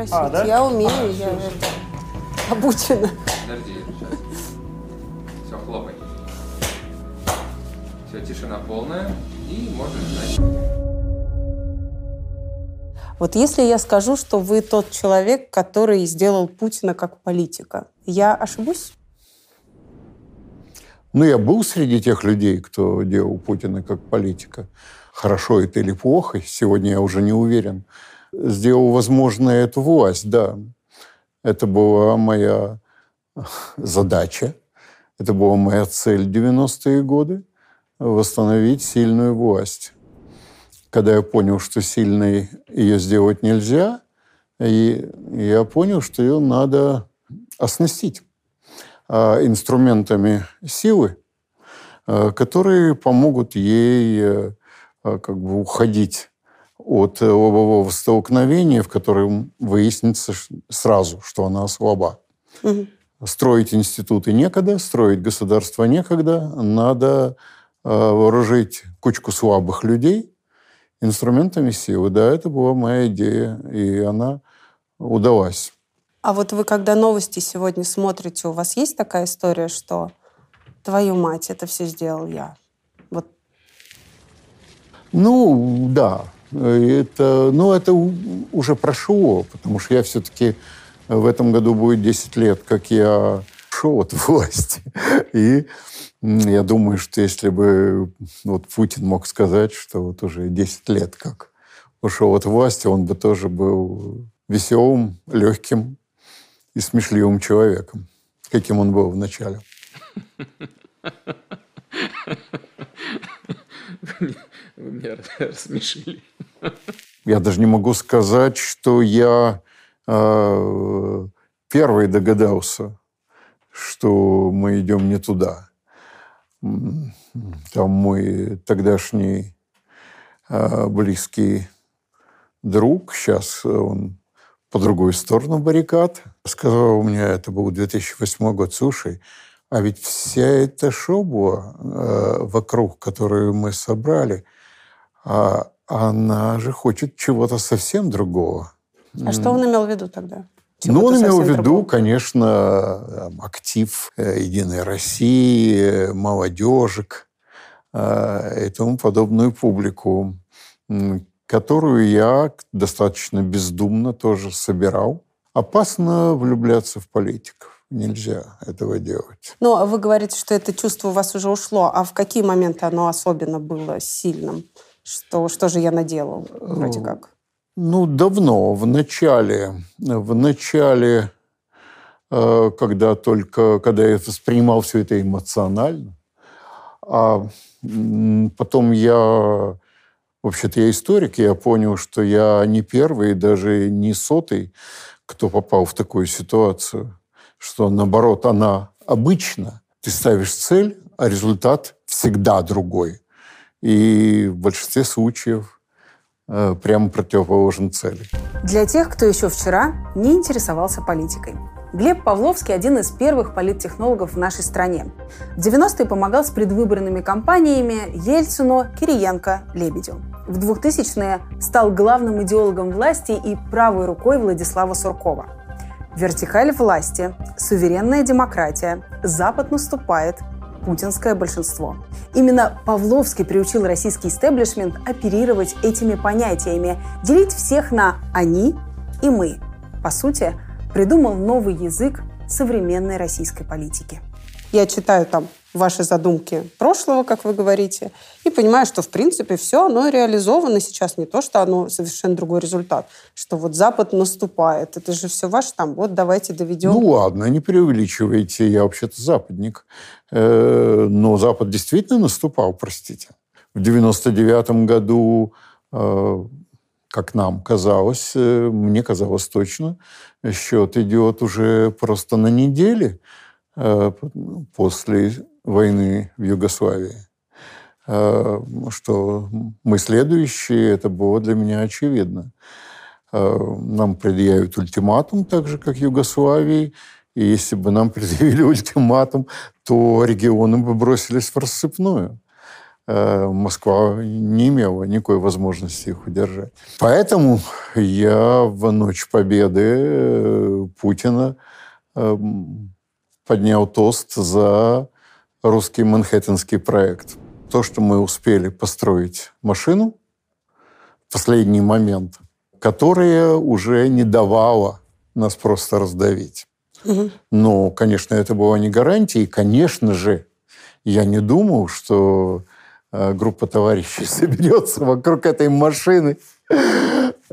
попросить. А, да? Я умею, я это, обучена. Подожди, сейчас. Все, хлопай. Все, тишина полная. И можешь ждать. Вот если я скажу, что вы тот человек, который сделал Путина как политика, я ошибусь? Ну, я был среди тех людей, кто делал Путина как политика. Хорошо это или плохо, сегодня я уже не уверен. Сделал возможно эту власть, да. Это была моя задача, это была моя цель в 90-е годы – восстановить сильную власть. Когда я понял, что сильной ее сделать нельзя, и я понял, что ее надо оснастить а, инструментами силы, а, которые помогут ей э, а, как бы уходить от лобового столкновения, в котором выяснится сразу, что она слаба. Мгм. Строить институты некогда, строить государство некогда. Надо э, вооружить кучку слабых людей инструментами силы. Да, это была моя идея, и она удалась. А вот вы, когда новости сегодня смотрите, у вас есть такая история, что твою мать, это все сделал я? Вот Ну, да. Это, ну, это уже прошло, потому что я все-таки в этом году будет 10 лет, как я ушел от власти. И я думаю, что если бы вот Путин мог сказать, что вот уже 10 лет как ушел от власти, он бы тоже был веселым, легким и смешливым человеком, каким он был в начале. Вы меня рассмешили. Я даже не могу сказать, что я э, первый догадался, что мы идем не туда. Там мой тогдашний э, близкий друг, сейчас он по другую сторону баррикад, сказал мне, это был 2008 год, слушай, а ведь вся эта шоба э, вокруг, которую мы собрали, а она же хочет чего-то совсем другого. А что он имел в виду тогда? ну, он имел в виду, другого. конечно, актив э, Единой России, э, молодежек э, и тому подобную публику, которую я достаточно бездумно тоже собирал. Опасно влюбляться в политиков. Нельзя этого делать. Ну, а вы говорите, что это чувство у вас уже ушло. А в какие моменты оно особенно было сильным? Что, что же я наделал, вроде Э, как? Ну, давно, в начале, в начале, э, когда только, когда я воспринимал все это эмоционально, а потом я, вообще-то я историк, я понял, что я не первый, даже не сотый, кто попал в такую ситуацию, что наоборот, она обычно, ты ставишь цель, а результат всегда другой. И в большинстве случаев э, прямо противоположен цели. Для тех, кто еще вчера не интересовался политикой. Глеб Павловский – один из первых политтехнологов в нашей стране. В 90-е помогал с предвыборными кампаниями Ельцину, Кириенко, Лебедю. В 2000-е стал главным идеологом власти и правой рукой Владислава Суркова. Вертикаль власти, суверенная демократия, Запад наступает, путинское большинство. Именно Павловский приучил российский истеблишмент оперировать этими понятиями, делить всех на «они» и «мы». По сути, придумал новый язык современной российской политики. Я читаю там ваши задумки прошлого, как вы говорите, и понимаю, что, в принципе, все оно реализовано сейчас. Не то, что оно совершенно другой результат, что вот Запад наступает. Это же все ваше там, вот давайте доведем. Ну ладно, не преувеличивайте, я вообще-то западник. Э, Но Запад действительно наступал, простите. В 99 году, э, как нам казалось, э, мне казалось точно, счет идет уже просто на недели э, после войны в Югославии. Э, Что мы следующие, это было для меня очевидно. э, нам предъявят ультиматум, так же, как Югославии. И если бы нам предъявили ультиматум, то регионы бы бросились в рассыпную. Э, Москва не имела никакой возможности их удержать. Поэтому я в ночь победы э, Путина э, поднял тост за русский манхэттенский проект. То, что мы успели построить машину в последний момент, которая уже не давала нас просто раздавить. Угу. Но, конечно, это была не гарантия. И, конечно же, я не думал, что э, группа товарищей соберется вокруг этой машины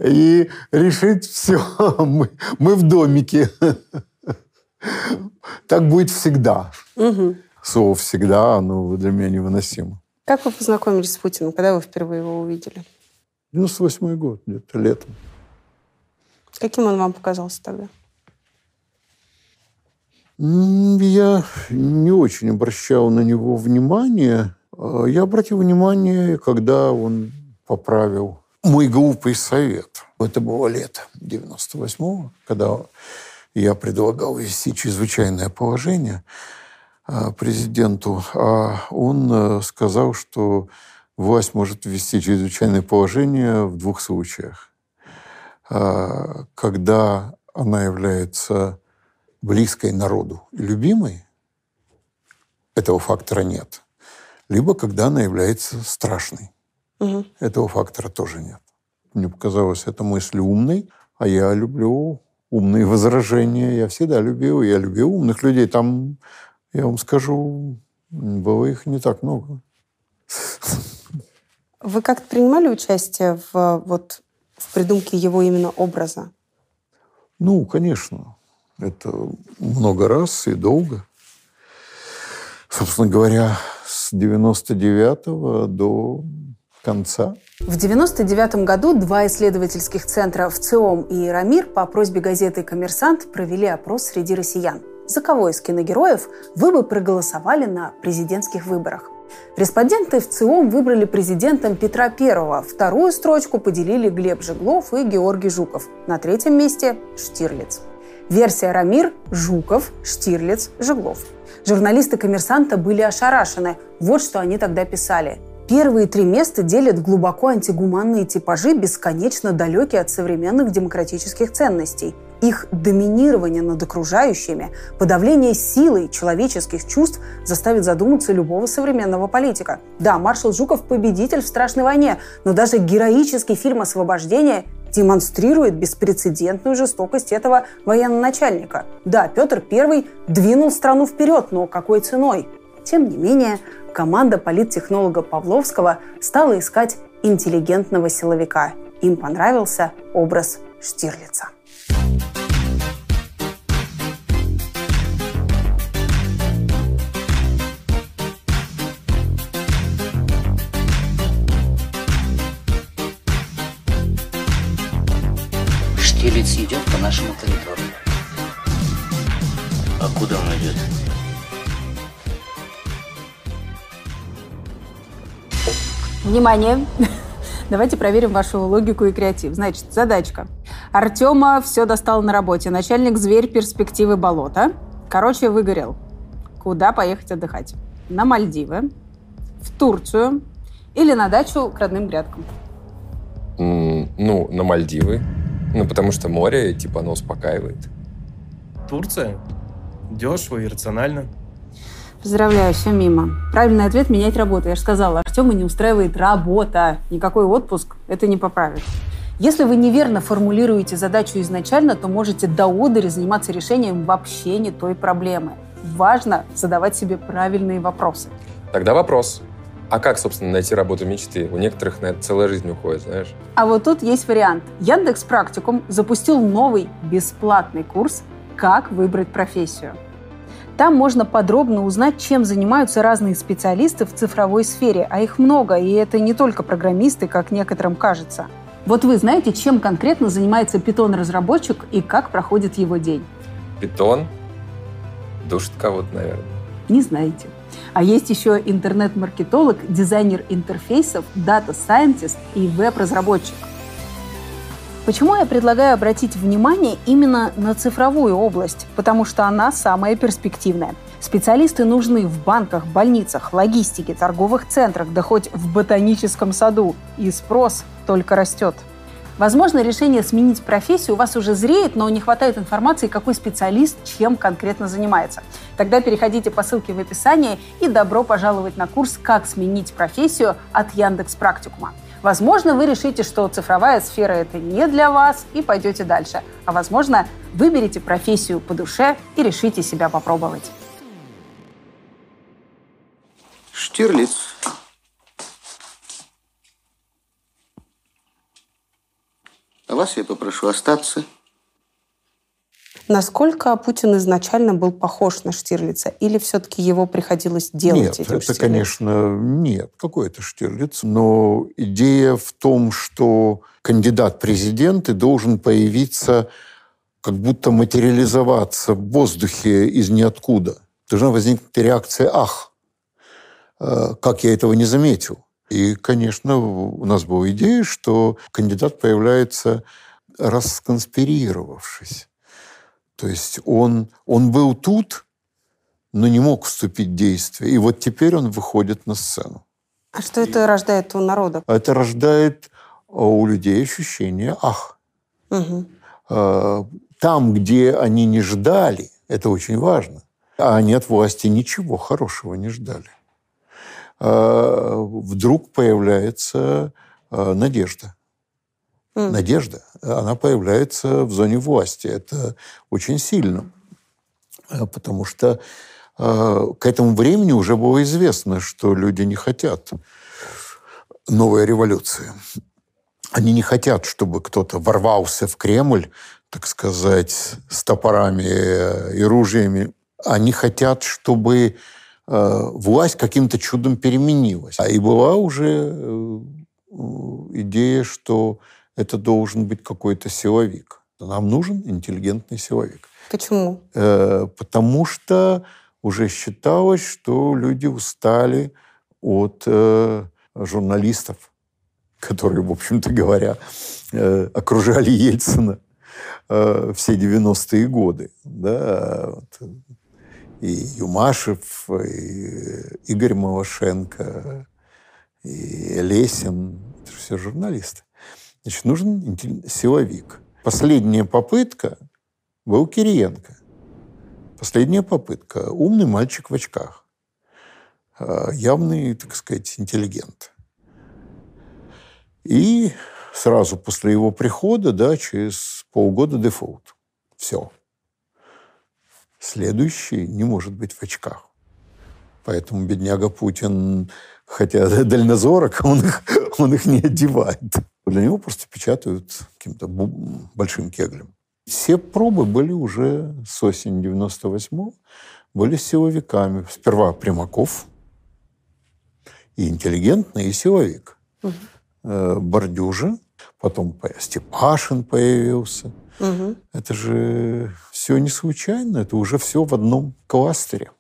и решит все. Мы, мы в домике. Так будет всегда. Угу. Слово «всегда» оно для меня невыносимо. Как вы познакомились с Путиным? Когда вы впервые его увидели? 98 год, где-то летом. Каким он вам показался тогда? Я не очень обращал на него внимание. А, я обратил внимание, когда он поправил мой глупый совет. Это было лето 98-го, когда я предлагал ввести чрезвычайное положение президенту, а он э, сказал, что власть может ввести чрезвычайное положение в двух случаях. А, когда она является близкой народу и любимой, этого фактора нет. Либо когда она является страшной. Угу. Этого фактора тоже нет. Мне показалось эта мысль умной, а я люблю умные возражения. Я всегда любил, я любил умных людей. Там, я вам скажу, было их не так много. Вы как-то принимали участие в, вот, в придумке его именно образа? Ну, конечно. Это много раз и долго. Собственно говоря, с 99 до конца. В 1999 году два исследовательских центра в ЦИОМ и Рамир по просьбе газеты «Коммерсант» провели опрос среди россиян. За кого из киногероев вы бы проголосовали на президентских выборах? Респонденты в ЦИОМ выбрали президентом Петра I. Вторую строчку поделили Глеб Жеглов и Георгий Жуков. На третьем месте – Штирлиц. Версия Рамир, Жуков, Штирлиц, Жеглов. Журналисты «Коммерсанта» были ошарашены. Вот что они тогда писали. Первые три места делят глубоко антигуманные типажи, бесконечно далекие от современных демократических ценностей. Их доминирование над окружающими, подавление силой человеческих чувств заставит задуматься любого современного политика. Да, маршал Жуков – победитель в страшной войне, но даже героический фильм «Освобождение» демонстрирует беспрецедентную жестокость этого военно-начальника. Да, Петр I двинул страну вперед, но какой ценой? Тем не менее, команда политтехнолога Павловского стала искать интеллигентного силовика. Им понравился образ Штирлица. Штирлиц идет по нашему коридору. А куда он идет? Внимание! Давайте проверим вашу логику и креатив. Значит, задачка. Артема все достал на работе. Начальник зверь перспективы болота. Короче, выгорел. Куда поехать отдыхать? На Мальдивы, в Турцию или на дачу к родным грядкам? Mm, ну, на Мальдивы. Ну, потому что море, типа, оно успокаивает. Турция? Дешево и рационально. Поздравляю, все мимо. Правильный ответ – менять работу. Я же сказала, Артема не устраивает работа. Никакой отпуск это не поправит. Если вы неверно формулируете задачу изначально, то можете до одери заниматься решением вообще не той проблемы. Важно задавать себе правильные вопросы. Тогда вопрос. А как, собственно, найти работу мечты? У некоторых на это целая жизнь уходит, знаешь. А вот тут есть вариант. Яндекс Практикум запустил новый бесплатный курс «Как выбрать профессию». Там можно подробно узнать, чем занимаются разные специалисты в цифровой сфере, а их много, и это не только программисты, как некоторым кажется. Вот вы знаете, чем конкретно занимается питон-разработчик и как проходит его день? Питон? Душит кого-то, наверное. Не знаете. А есть еще интернет-маркетолог, дизайнер интерфейсов, data scientist и веб-разработчик. Почему я предлагаю обратить внимание именно на цифровую область? Потому что она самая перспективная. Специалисты нужны в банках, больницах, логистике, торговых центрах, да хоть в ботаническом саду. И спрос только растет. Возможно, решение сменить профессию у вас уже зреет, но не хватает информации, какой специалист чем конкретно занимается. Тогда переходите по ссылке в описании и добро пожаловать на курс «Как сменить профессию» от Яндекс Практикума. Возможно, вы решите, что цифровая сфера – это не для вас и пойдете дальше. А возможно, выберете профессию по душе и решите себя попробовать. Штирлиц. А вас я попрошу остаться. Насколько Путин изначально был похож на Штирлица? Или все-таки его приходилось делать Нет, этим это, Штирлицем? конечно, нет. Какой это Штирлиц? Но идея в том, что кандидат президенты должен появиться, как будто материализоваться в воздухе из ниоткуда. Должна возникнуть реакция «ах». Э, Как я этого не заметил? И, конечно, у нас была идея, что кандидат появляется расконспирировавшись. То есть он, он был тут, но не мог вступить в действие. И вот теперь он выходит на сцену. А что это рождает у народа? А Это рождает а, у людей ощущение «ах». Э, Там, где они не ждали, это очень важно, а они от власти ничего хорошего не ждали, э, вдруг появляется надежда. М. Надежда, она появляется в зоне власти. Это очень сильно. Э, Потому что э, к этому времени уже было известно, что люди не хотят новой революции. Они не хотят, чтобы кто-то ворвался в Кремль, так сказать, с топорами и ружьями. Они хотят, чтобы э, власть каким-то чудом переменилась. А и была уже идея, что это должен быть какой-то силовик. Нам нужен интеллигентный силовик. Почему? Э, Потому что уже считалось, что люди устали от э, журналистов, которые, в общем-то говоря, э, окружали Ельцина все 90-е годы. Да? И Юмашев, и Игорь Малашенко, и Лесин. Это же все журналисты. Значит, нужен силовик. Последняя попытка был Кириенко. Последняя попытка. Умный мальчик в очках. Э, Явный, так сказать, интеллигент. И сразу после его прихода, да, через полгода дефолт. Все. Следующий не может быть в очках. Поэтому бедняга Путин, хотя дальнозорок, он их, он их не одевает. Для него просто печатают каким-то большим кеглем. Все пробы были уже с осени 98 были силовиками. Сперва Примаков, и интеллигентный, и силовик. Э, Бордюжа, потом по- Степашин появился. Мгм. Это же все не случайно, это уже все в одном кластере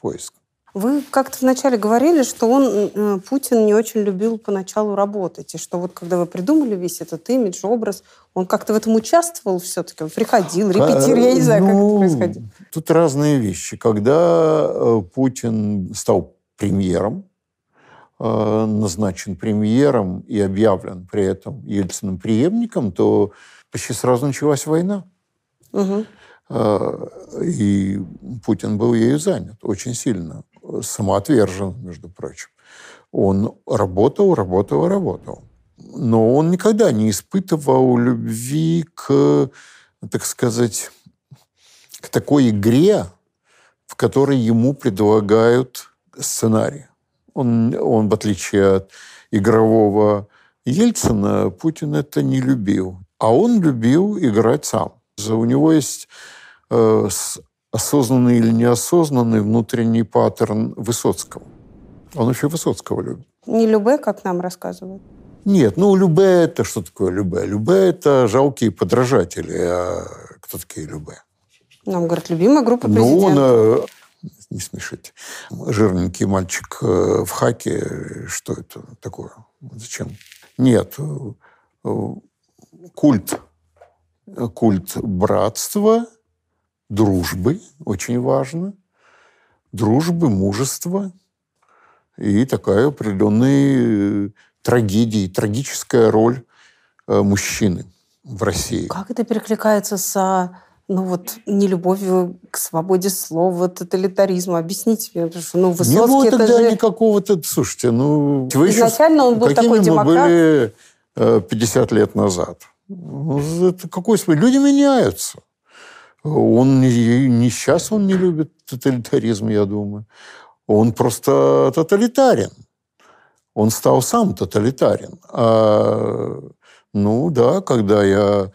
поиск. Вы как-то вначале говорили, что он, э, Путин, не очень любил поначалу работать, и что вот когда вы придумали весь этот имидж, образ, он как-то в этом участвовал все-таки? Он приходил, репетировал, я не знаю, как это Ну, происходило. Тут разные вещи. Когда э, Путин стал премьером, э, назначен премьером и объявлен при этом Ельциным преемником, то почти сразу началась война. Э, И Путин был ею занят очень сильно, самоотвержен, между прочим. Он работал, работал, работал. Но он никогда не испытывал любви к, так сказать, к такой игре, в которой ему предлагают сценарий. Он, он, в отличие от игрового Ельцина, Путин это не любил. А он любил играть сам. У него есть э, осознанный или неосознанный внутренний паттерн Высоцкого. Он еще Высоцкого любит. Не любэ, как нам рассказывают. Нет, ну, Любе – это что такое Любе? Любе – это жалкие подражатели. А кто такие Любе? Нам говорят, любимая группа Ну, президента. он, э, не смешите, жирненький мальчик э, в хаке, что это такое? Зачем? Нет, э, культ культ братства, дружбы, очень важно, дружбы, мужества и такая определенная э, трагедия, трагическая роль э, мужчины в России. Как это перекликается с ну вот нелюбовью к свободе слова, тоталитаризму. Объясните мне, потому что ну, Высоцкий Не было это тогда же... никакого-то... Слушайте, ну... Вы еще- Изначально он был такой мы демократ. были э, 50 лет назад? Ну, это какой смысл? Люди меняются. Он не, не сейчас он не любит тоталитаризм, я думаю. Он просто тоталитарен. Он стал сам тоталитарен. А, ну да, когда я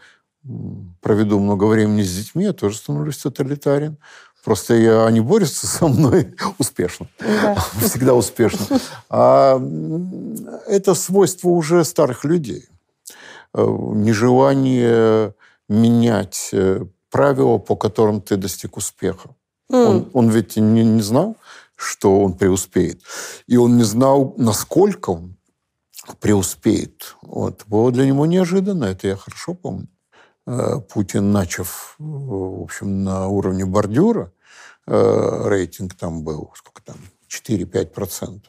проведу много времени с детьми, я тоже становлюсь тоталитарен. Просто я, они борются со мной успешно. Да. Всегда успешно. А это свойство уже старых людей. Э, Нежелание менять э, правила, по которым ты достиг успеха. М. Он, он ведь не, не знал, что он преуспеет. И он не знал, насколько он преуспеет. Вот. Было для него неожиданно, это я хорошо помню. Э, Путин, начав, э, в общем, на уровне бордюра, э, рейтинг там был, сколько там, 4-5%,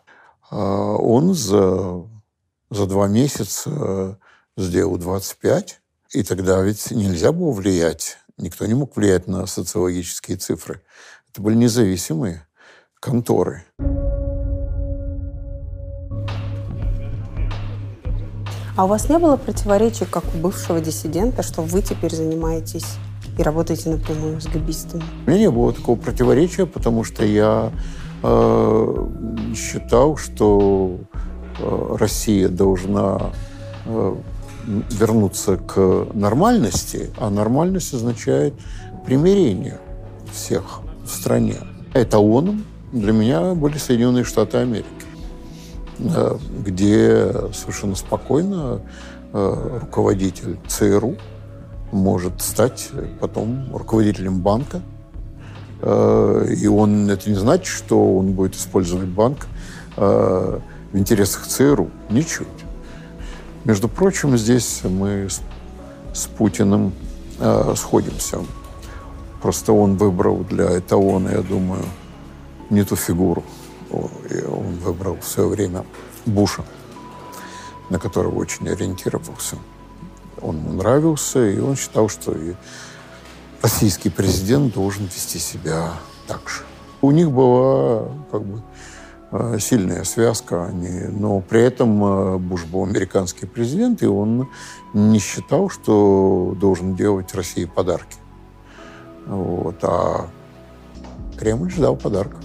а он за, за два месяца сделал 25, и тогда ведь нельзя было влиять, никто не мог влиять на социологические цифры. Это были независимые конторы. А у вас не было противоречий, как у бывшего диссидента, что вы теперь занимаетесь и работаете напрямую с габистами? У меня не было такого противоречия, потому что я э, считал, что э, Россия должна э, вернуться к нормальности, а нормальность означает примирение всех в стране. Эталоном для меня были Соединенные Штаты Америки, э, где совершенно спокойно э, руководитель ЦРУ может стать потом руководителем банка. Э, И он, это не значит, что он будет использовать банк в интересах ЦРУ. Ничуть. Между прочим, здесь мы с, с Путиным э, сходимся. Просто он выбрал для эталона, я думаю, не ту фигуру. Он выбрал в свое время Буша, на которого очень ориентировался. Он ему нравился, и он считал, что и российский президент должен вести себя так же. У них была как бы сильная связка, они, но при этом э, Буш был американский президент, и он не считал, что должен делать России подарки. Вот, а Кремль ждал подарка.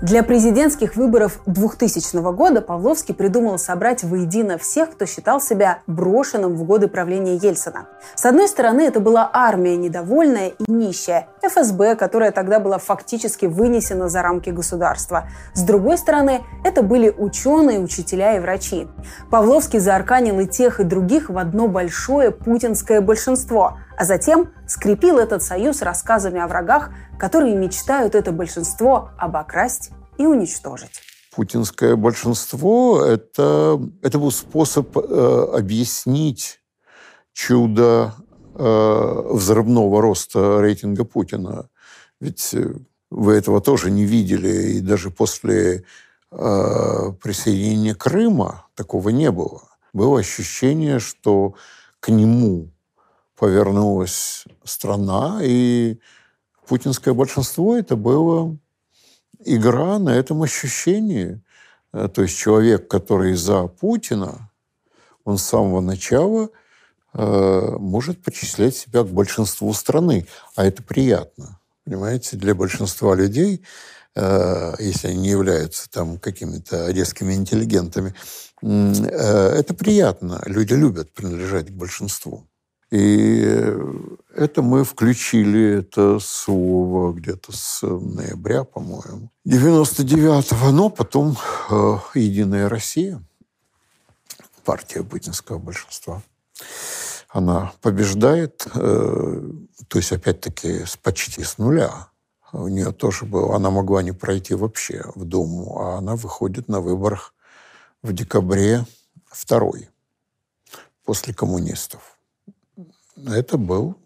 Для президентских выборов 2000 года Павловский придумал собрать воедино всех, кто считал себя брошенным в годы правления Ельцина. С одной стороны, это была армия недовольная и нищая, ФСБ, которая тогда была фактически вынесена за рамки государства. С другой стороны, это были ученые, учителя и врачи. Павловский заарканил и тех, и других в одно большое путинское большинство, а затем скрепил этот союз рассказами о врагах, которые мечтают это большинство обокрасть и уничтожить. Путинское большинство это, это был способ э, объяснить чудо э, взрывного роста рейтинга Путина. Ведь э, вы этого тоже не видели, и даже после э, присоединения Крыма такого не было. Было ощущение, что к нему повернулась страна, и путинское большинство это было игра на этом ощущении. Э, То есть человек, который за Путина, он с самого начала э, может причислять себя к большинству страны. А это приятно. Понимаете, для большинства людей, э, если они не являются там какими-то одесскими интеллигентами, э, это приятно. Люди любят принадлежать к большинству. И это мы включили это слово где-то с ноября, по-моему, 99-го. Но потом э, «Единая Россия», партия путинского большинства, она побеждает, э, то есть опять-таки с почти с нуля. У нее тоже было, она могла не пройти вообще в Думу, а она выходит на выборах в декабре второй после коммунистов. Это был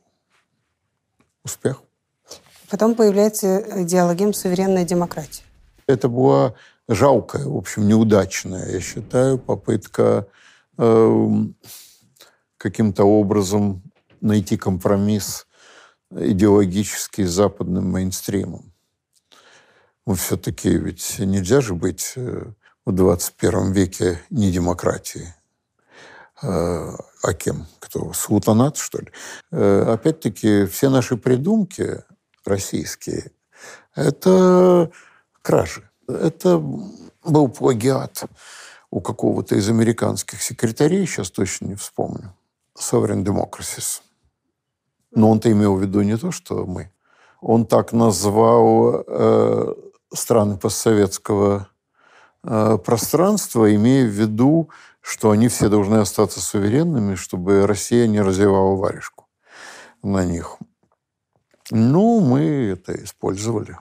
успех. Потом появляется идеология суверенная демократия. Это была жалкая, в общем, неудачная, я считаю, попытка э, каким-то образом найти компромисс идеологически с западным мейнстримом. Ну, все-таки ведь нельзя же быть э, в 21 веке не демократией. А кем? Кто? Султанат, что ли? Э, опять-таки, все наши придумки российские – это кражи. Это был плагиат у какого-то из американских секретарей, сейчас точно не вспомню. Sovereign Democracies. Но он-то имел в виду не то, что мы. Он так назвал э, страны постсоветского э, пространства, имея в виду, что они все должны остаться суверенными, чтобы Россия не развивала варежку на них. Ну, мы это использовали.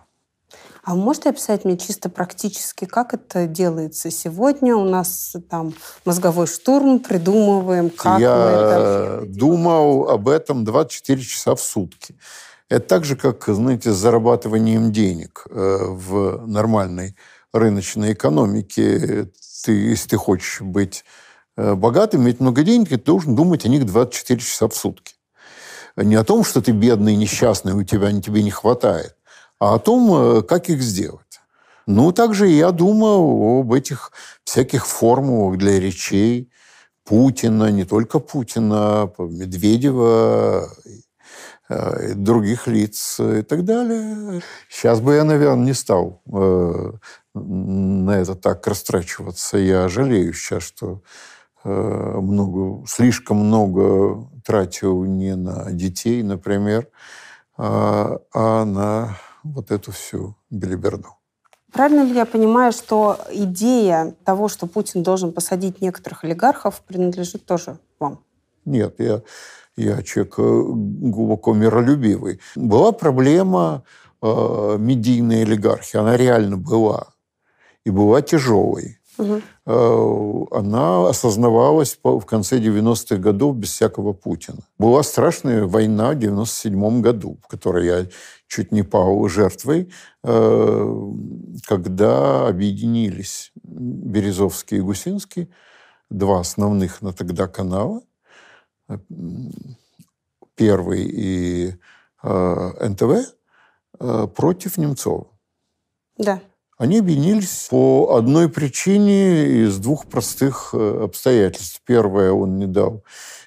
А вы можете описать мне чисто практически, как это делается сегодня? У нас там мозговой штурм, придумываем, как Я мы это... думал об этом 24 часа в сутки. Это так же, как, знаете, с зарабатыванием денег э, в нормальной рыночной экономике. Ты, если ты хочешь быть э, богатым, иметь много денег, ты должен думать о них 24 часа в сутки. Не о том, что ты бедный, несчастный, у тебя тебе не хватает, а о том, э, как их сделать. Ну, также я думаю об этих всяких формулах для речей Путина, не только Путина, Медведева, э, других лиц и так далее. Сейчас бы я, наверное, не стал на это так растрачиваться. Я жалею сейчас, что много, слишком много тратил не на детей, например, а, а на вот эту всю белиберду. Правильно ли я понимаю, что идея того, что Путин должен посадить некоторых олигархов, принадлежит тоже вам? Нет, я, я человек э, глубоко миролюбивый. Была проблема э, медийной олигархии. Она реально была. И была тяжелой. Угу. Она осознавалась в конце 90-х годов без всякого Путина. Была страшная война в 97 году, в которой я чуть не пал жертвой, э, когда объединились Березовский и Гусинский, два основных на тогда канала, Первый и НТВ, против Немцова. Да. Они объединились по одной причине из двух простых э, обстоятельств. Первое, он не дал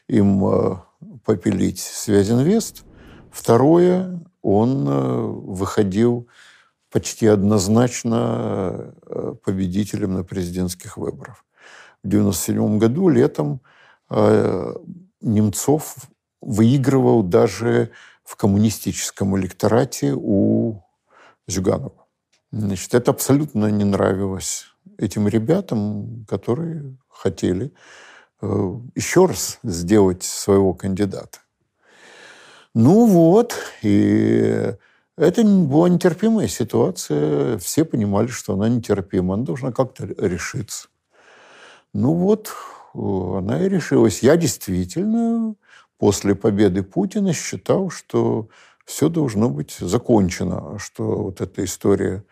им э, попилить Связинвест. Второе, он э, выходил почти однозначно победителем на президентских выборах. В 1997 году летом Немцов выигрывал даже в коммунистическом электорате у Зюганова. Значит, это абсолютно не нравилось этим ребятам, которые хотели э, еще раз сделать своего кандидата. Ну вот, и это была нетерпимая ситуация. Все понимали, что она нетерпима, она должна как-то решиться. Ну вот, э, она и решилась. Я действительно после победы Путина считал, что все должно быть закончено, что вот эта история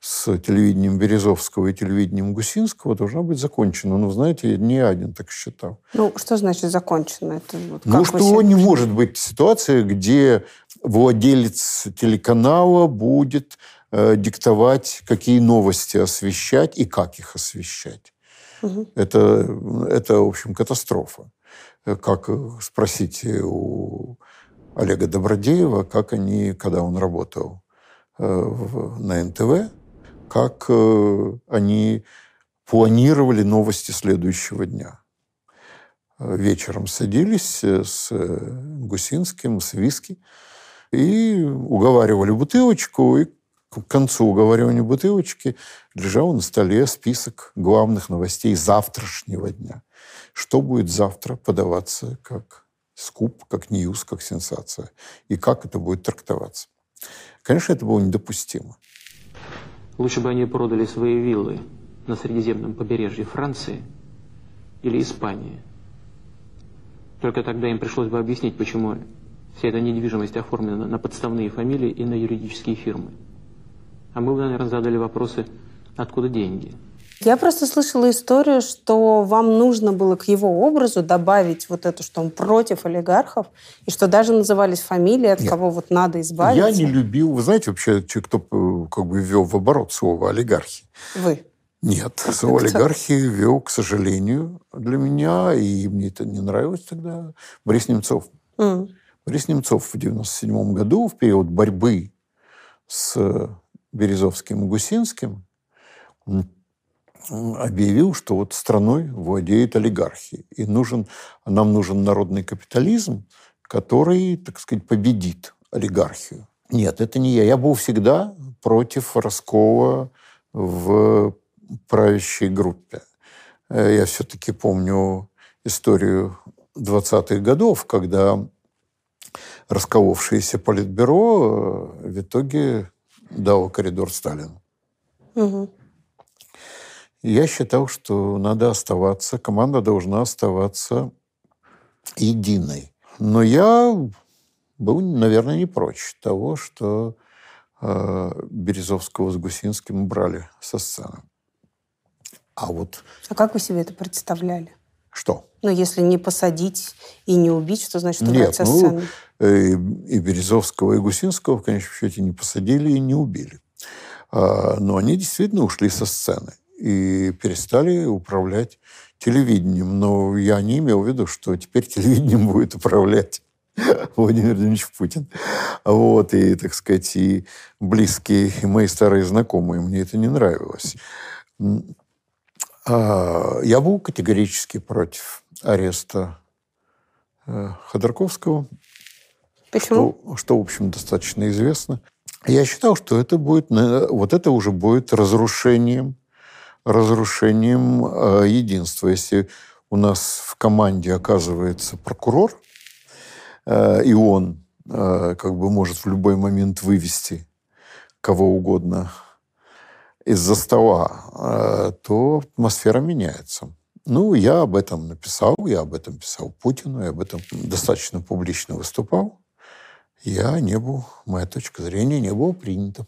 с телевидением Березовского и телевидением Гусинского должна быть закончена. Ну, знаете, не один так считал. Ну, что значит закончено? Это вот ну, что не может быть ситуация, где владелец телеканала будет э, диктовать, какие новости освещать и как их освещать. Угу. Это, это, в общем, катастрофа. Как э, спросите у Олега Добродеева, как они, когда он работал э, на НТВ, как э, они планировали новости следующего дня. Вечером садились э, с Гусинским, с Виски, и уговаривали бутылочку, и к концу уговаривания бутылочки лежал на столе список главных новостей завтрашнего дня. Что будет завтра подаваться как скуп, как ньюс, как сенсация. И как это будет трактоваться. Конечно, это было недопустимо. Лучше бы они продали свои виллы на Средиземном побережье Франции или Испании. Только тогда им пришлось бы объяснить, почему вся эта недвижимость оформлена на подставные фамилии и на юридические фирмы. А мы бы, наверное, задали вопросы, откуда деньги. Я просто слышала историю, что вам нужно было к его образу добавить вот это, что он против олигархов, и что даже назывались фамилии, от Нет. кого вот надо избавиться. Я не любил... Вы знаете вообще, кто э, как бы ввел в оборот слово олигархи? Вы. Нет, слово олигархи вел, к сожалению, для меня, и мне это не нравилось тогда, Борис Немцов. М. Борис Немцов в 97 году, в период борьбы с Березовским и Гусинским, объявил, что вот страной владеют олигархи. И нужен, нам нужен народный капитализм, который, так сказать, победит олигархию. Нет, это не я. Я был всегда против раскола в правящей группе. Э, Я все-таки помню историю 20-х годов, когда расколовшееся политбюро э, в итоге дало коридор Сталину. Мгм. И Я считал, что надо оставаться, команда должна оставаться единой. Но я был, наверное, не прочь того, что э, Березовского с Гусинским убрали со сцены. А вот А как вы себе это представляли? что? Ну, если не посадить и не убить, что значит убрать со ну, сцены? э, и Березовского, и Гусинского в конечном счете не посадили и не убили. А, Но они действительно ушли со сцены и перестали управлять телевидением. Но я не имел в виду, что теперь телевидением будет управлять Владимир Владимирович Путин. Вот, и, так сказать, и близкие, и мои старые знакомые, мне это не нравилось. А, Я был категорически против ареста э, Ходорковского, Почему? что, что, в общем, достаточно известно. Я считал, что это будет, на- вот это уже будет разрушением, разрушением э, единства. Если у нас в команде оказывается прокурор, э, и он э, как бы может в любой момент вывести кого угодно из-за стола, то атмосфера меняется. Ну, я об этом написал, я об этом писал Путину, я об этом достаточно публично выступал. Я не был, моя точка зрения не была принята.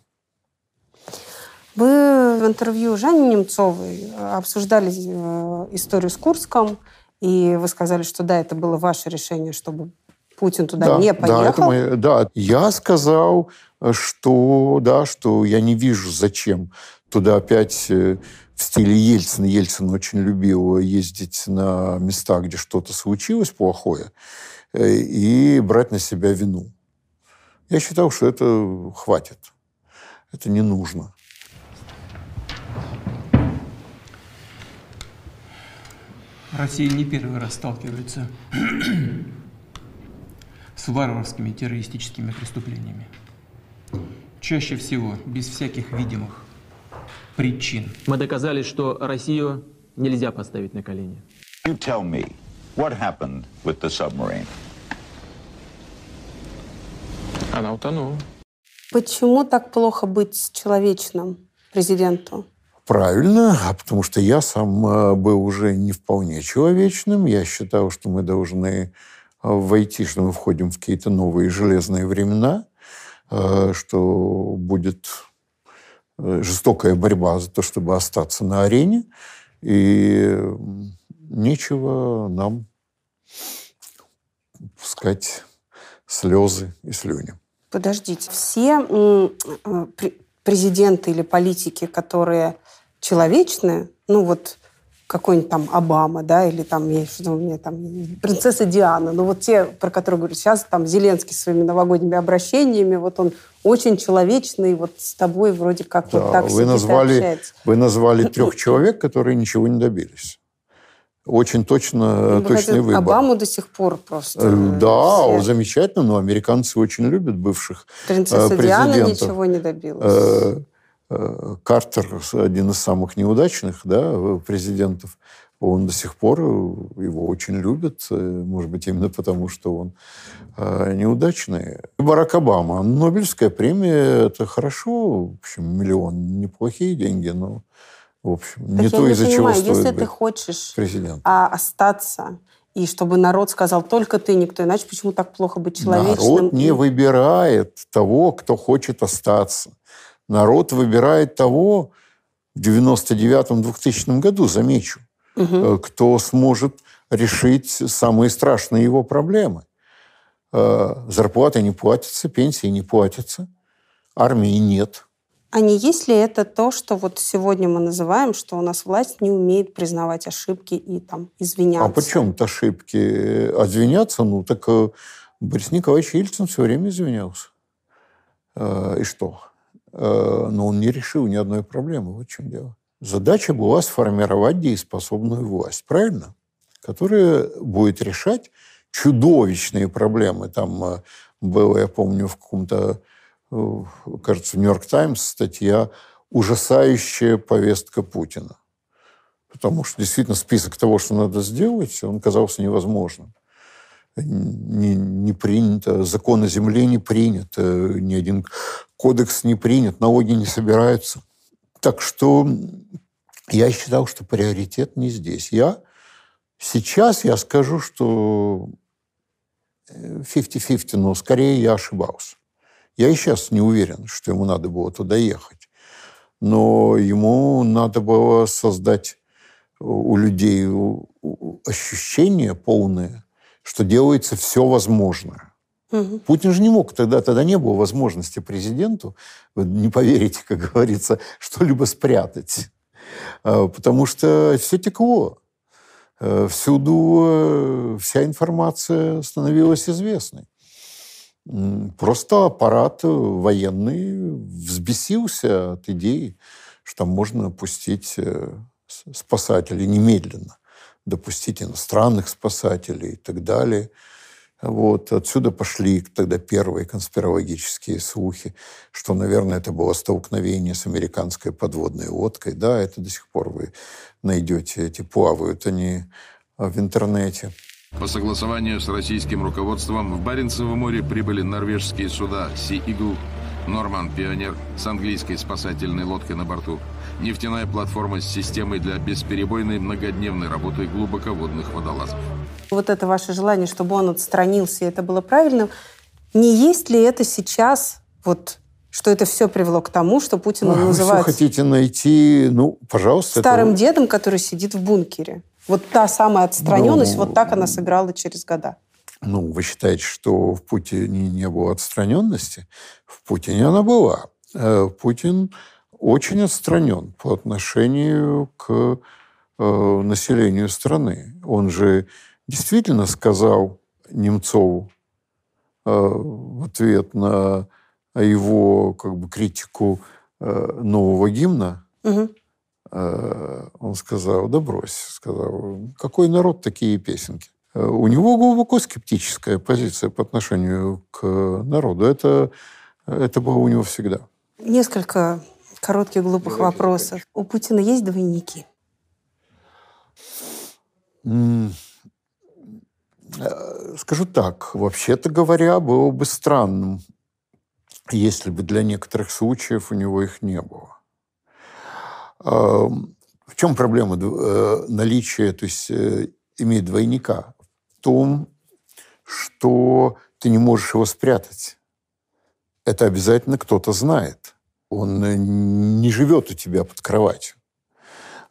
Вы в интервью Жанне Немцовой обсуждали э, историю с Курском, и вы сказали, что да, это было ваше решение, чтобы Путин туда не поехал. Да, это мое- да, я сказал, э, что да, что я не вижу, зачем туда опять э, в стиле Ельцина. Ельцин очень любил ездить на места, где что-то случилось плохое, э, и брать на себя вину. Я считал, что это хватит. Это не нужно. Россия не первый раз сталкивается с варварскими террористическими преступлениями. Чаще всего без всяких видимых причин. Мы доказали, что Россию нельзя поставить на колени. You tell me, what happened with the submarine? Она утонула. Почему так плохо быть человечным президенту? Правильно, а потому что я сам э, был уже не вполне человечным. Я считал, что мы должны э, войти, что мы входим в какие-то новые железные времена, э, что будет жестокая борьба за то, чтобы остаться на арене, и нечего нам пускать слезы и слюни. Подождите, все президенты или политики, которые человечные, ну вот какой-нибудь там Обама, да, или там, я что у меня там принцесса Диана, ну вот те, про которые говорю, сейчас там Зеленский своими новогодними обращениями, вот он очень человечный, вот с тобой вроде как вот Да, так вы назвали, общается. вы назвали трех человек, которые ничего не добились. Очень точно, Ну, точный хотя выбор. Обаму до сих пор просто... Э, э, Да, все. он замечательно, но американцы очень любят бывших Принцесса э, Диана президентов. ничего не добилась. Картер, один из самых неудачных да, президентов, он до сих пор, э, его очень любят, э, может быть, именно потому, что он э, неудачный. Барак Обама. Нобелевская премия – это хорошо, в общем, миллион – неплохие деньги, но, в общем, Так не то, из-за чего стоит если ты хочешь президентом. а, остаться И чтобы народ сказал только ты, никто иначе, почему так плохо быть человечным? Народ не выбирает того, кто хочет остаться. Народ выбирает того в 99-2000 году, замечу, угу. кто сможет решить самые страшные его проблемы. Э, зарплаты не платятся, пенсии не платятся, армии нет. А не есть ли это то, что вот сегодня мы называем, что у нас власть не умеет признавать ошибки и там извиняться? А почему это ошибки? Извиняться? Ну, так э, Борис Николаевич Ельцин все время извинялся. И что? Но он не решил ни одной проблемы. Вот в чем дело. Задача была сформировать дееспособную власть. Правильно? которая будет решать чудовищные проблемы. Там э, было, я помню, в каком-то, э, кажется, «Нью-Йорк Таймс» статья «Ужасающая повестка Путина». Потому что действительно список того, что надо сделать, он казался невозможным. Не, не принято, закон о земле не принят, э, ни один кодекс не принят, налоги не собираются. Так что я считал, что приоритет не здесь. Я Сейчас я скажу, что 50-50, но скорее я ошибался. Я и сейчас не уверен, что ему надо было туда ехать. Но ему надо было создать у людей ощущение полное, что делается все возможное. Угу. Путин же не мог тогда, тогда не было возможности президенту, вы не поверите, как говорится, что-либо спрятать. А, потому что все текло. Э, всюду э, вся информация становилась известной. Просто аппарат военный взбесился от идеи, что можно пустить э, спасателей немедленно, допустить иностранных спасателей и так далее – вот. Отсюда пошли тогда первые конспирологические слухи, что, наверное, это было столкновение с американской подводной лодкой. Да, это до сих пор вы найдете, эти плавают они в интернете. По согласованию с российским руководством в Баренцево море прибыли норвежские суда «Си Игл», «Норман Пионер» с английской спасательной лодкой на борту, нефтяная платформа с системой для бесперебойной многодневной работы глубоководных водолазов. Вот это ваше желание, чтобы он отстранился, и это было правильным. Не есть ли это сейчас вот что это все привело к тому, что Путина а, называют... Вы все хотите найти, ну, пожалуйста. Старым это... дедом, который сидит в бункере. Вот та самая отстраненность, ну, вот так она сыграла через года. Ну, вы считаете, что в Путине не было отстраненности? В Путине она была. Э, Путин очень отстранен по отношению к э, населению страны. Он же действительно сказал Немцову э, в ответ на его как бы, критику э, нового гимна, угу. э, он сказал, да брось, сказал, какой народ такие песенки. Э, у него глубоко скептическая позиция по отношению к народу. Это, это было у него всегда. Несколько коротких глупых вопросов. У Путина есть двойники? Э, скажу так, вообще-то говоря, было бы странным, если бы для некоторых случаев у него их не было. Эм, в чем проблема э, наличия, то есть э, иметь двойника? В том, что ты не можешь его спрятать. Это обязательно кто-то знает. Он не живет у тебя под кроватью.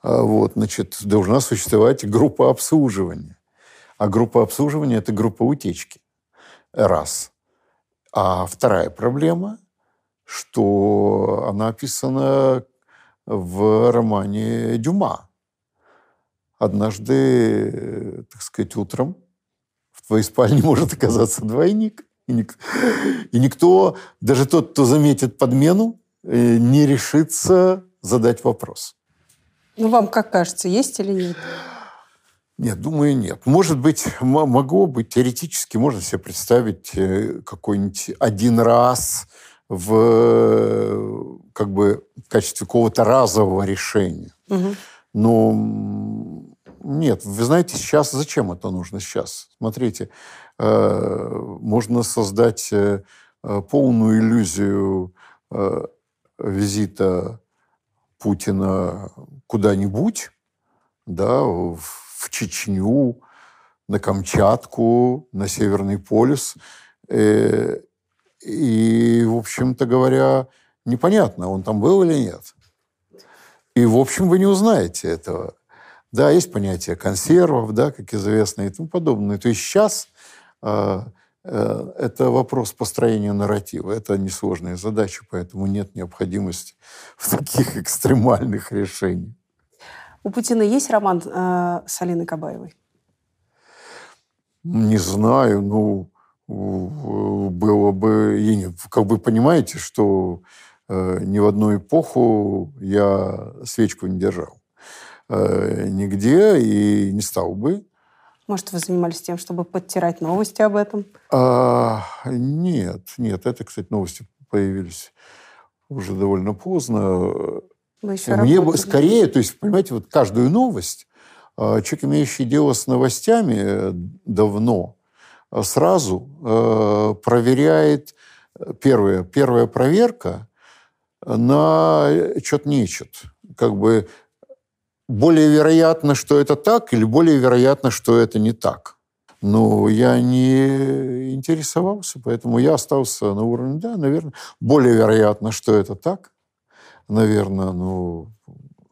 А вот, значит, должна существовать группа обслуживания. А группа обслуживания – это группа утечки. Раз. А вторая проблема, что она описана в романе Дюма. Однажды, так сказать, утром в твоей спальне может оказаться двойник. И, ник... и никто, даже тот, кто заметит подмену, э, не решится задать вопрос. Ну, вам как кажется, есть или нет? Нет, думаю, нет. Может быть, могло быть, теоретически можно себе представить э, какой-нибудь один раз в, как бы, в качестве какого-то разового решения. Угу. Но нет, вы знаете, сейчас зачем это нужно сейчас? Смотрите, э, можно создать э, полную иллюзию визита Путина куда-нибудь, да, в Чечню, на Камчатку, на Северный полюс. Э, И, в общем-то говоря, непонятно, он там был или нет. И, в общем, вы не узнаете этого. Да, есть понятие консервов, да, как известно, и тому подобное. То есть сейчас э, это вопрос построения нарратива. Это несложная задача, поэтому нет необходимости в таких экстремальных решениях. У Путина есть роман э, с Алиной Кабаевой? Не знаю, ну, было бы... и не- Как вы понимаете, что э, ни в одну эпоху я свечку не держал. Э, нигде и не стал бы. Может, вы занимались тем, чтобы подтирать новости об этом? А, нет, нет, это, кстати, новости появились уже довольно поздно. Вы еще Мне бы работали. скорее, то есть, понимаете, вот каждую новость, а, человек, имеющий дело с новостями э, давно, а, сразу э, проверяет, э, первая, первая проверка на чет-нечет. Как бы более вероятно, что это так, или более вероятно, что это не так. Но я не интересовался, поэтому я остался на уровне, да, наверное, более вероятно, что это так, наверное, ну,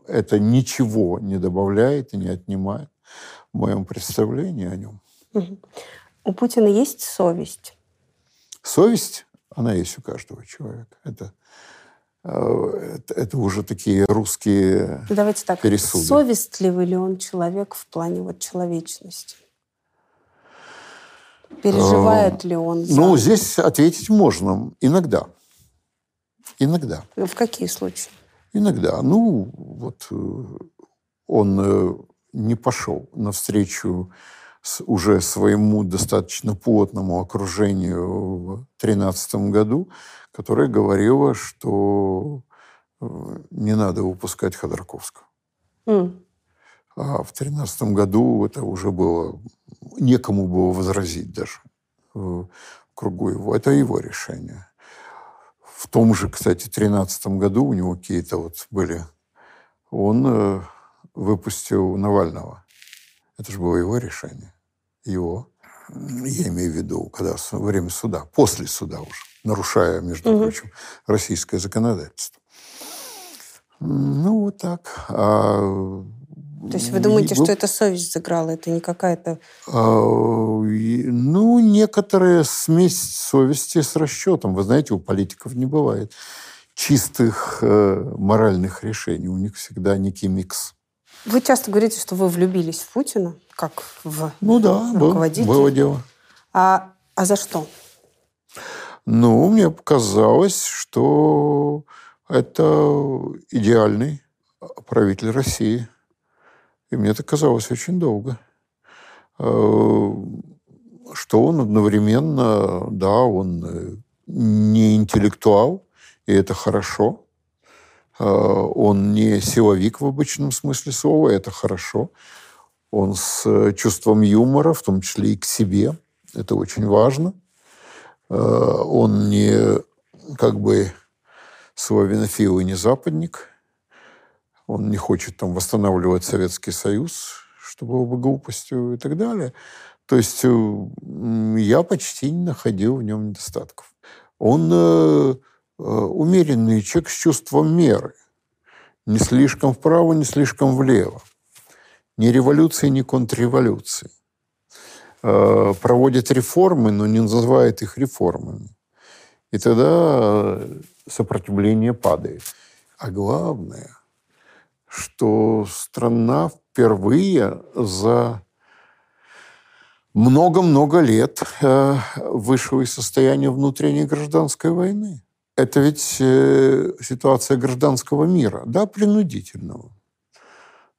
это ничего не добавляет и не отнимает в моем представлении о нем. У Путина есть совесть? Совесть, она есть у каждого человека. Это, это, это уже такие русские Ну, Давайте так. пересуды. Совестливый ли он человек в плане вот человечности? Переживает ли он за... Ну, здесь ответить можно. Иногда. Иногда. В какие случаи? Иногда. Ну, вот э, он э, не пошел навстречу уже своему достаточно плотному окружению в 2013 году, которое говорило, что э, не надо выпускать Ходорковского. М. А в 2013 году это уже было... Некому было возразить даже э, в кругу его. Это его решение. В том же, кстати, 2013 году у него какие-то вот были... Он э, выпустил Навального. Это же было его решение. Его. Я имею в виду, когда во время суда, после суда уже, нарушая, между Мгм. прочим, российское законодательство. Ну, вот так. А, То есть вы думаете, и- что это совесть сыграла, это не какая-то... а, и- Ну, некоторая смесь совести с расчетом. Вы знаете, у политиков не бывает чистых э, моральных решений. У них всегда некий микс. Вы часто говорите, что вы влюбились в Путина, как в Ну да, был- руководителя. было дело. А, а за что? Ну, мне показалось, что это идеальный правитель России. И мне это казалось очень долго. Э, Что он одновременно, да, он э, не интеллектуал, и это хорошо. Э, Он не силовик в обычном смысле слова, это хорошо. Он с э, чувством юмора, в том числе и к себе. Это очень важно. Э, Он не как бы славянофил и не западник. Он не хочет там восстанавливать Советский Союз, что было бы глупостью и так далее. То есть я почти не находил в нем недостатков. Он умеренный человек с чувством меры. Не слишком вправо, не слишком влево. Ни революции, ни контрреволюции. Э, Проводит реформы, но не называет их реформами. И тогда э, сопротивление падает. А главное, что страна впервые за много-много лет э, вышла из состояния внутренней гражданской войны. Это ведь э, ситуация гражданского мира, да, принудительного.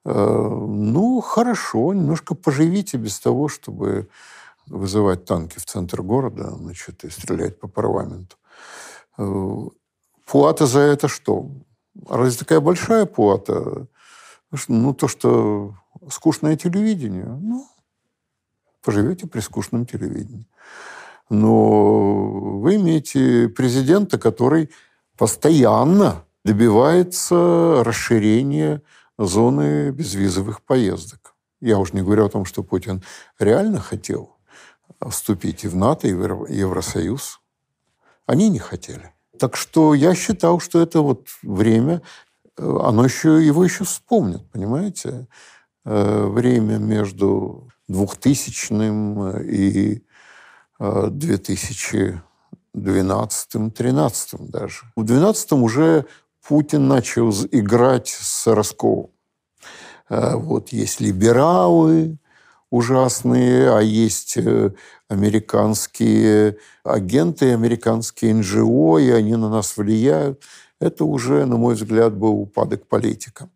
Э, ну, хорошо, немножко поживите без того, чтобы вызывать танки в центр города, значит, и стрелять по парламенту. Э, Плата за это что? Разве такая большая плата? Ну, то, что скучное телевидение. Ну, поживете при скучном телевидении. Но вы имеете президента, который постоянно добивается расширения зоны безвизовых поездок. Я уже не говорю о том, что Путин реально хотел вступить и в НАТО, и в Евросоюз. Они не хотели. Так что я считал, что это вот время, э, оно еще, его еще вспомнят, понимаете? Э, время между 2000 и 2012-2013 даже. В 2012 уже Путин начал играть с Росковым. Э, вот есть либералы ужасные, а есть э, американские агенты, американские НГО, и они на нас влияют. Это уже, на мой взгляд, был упадок политика.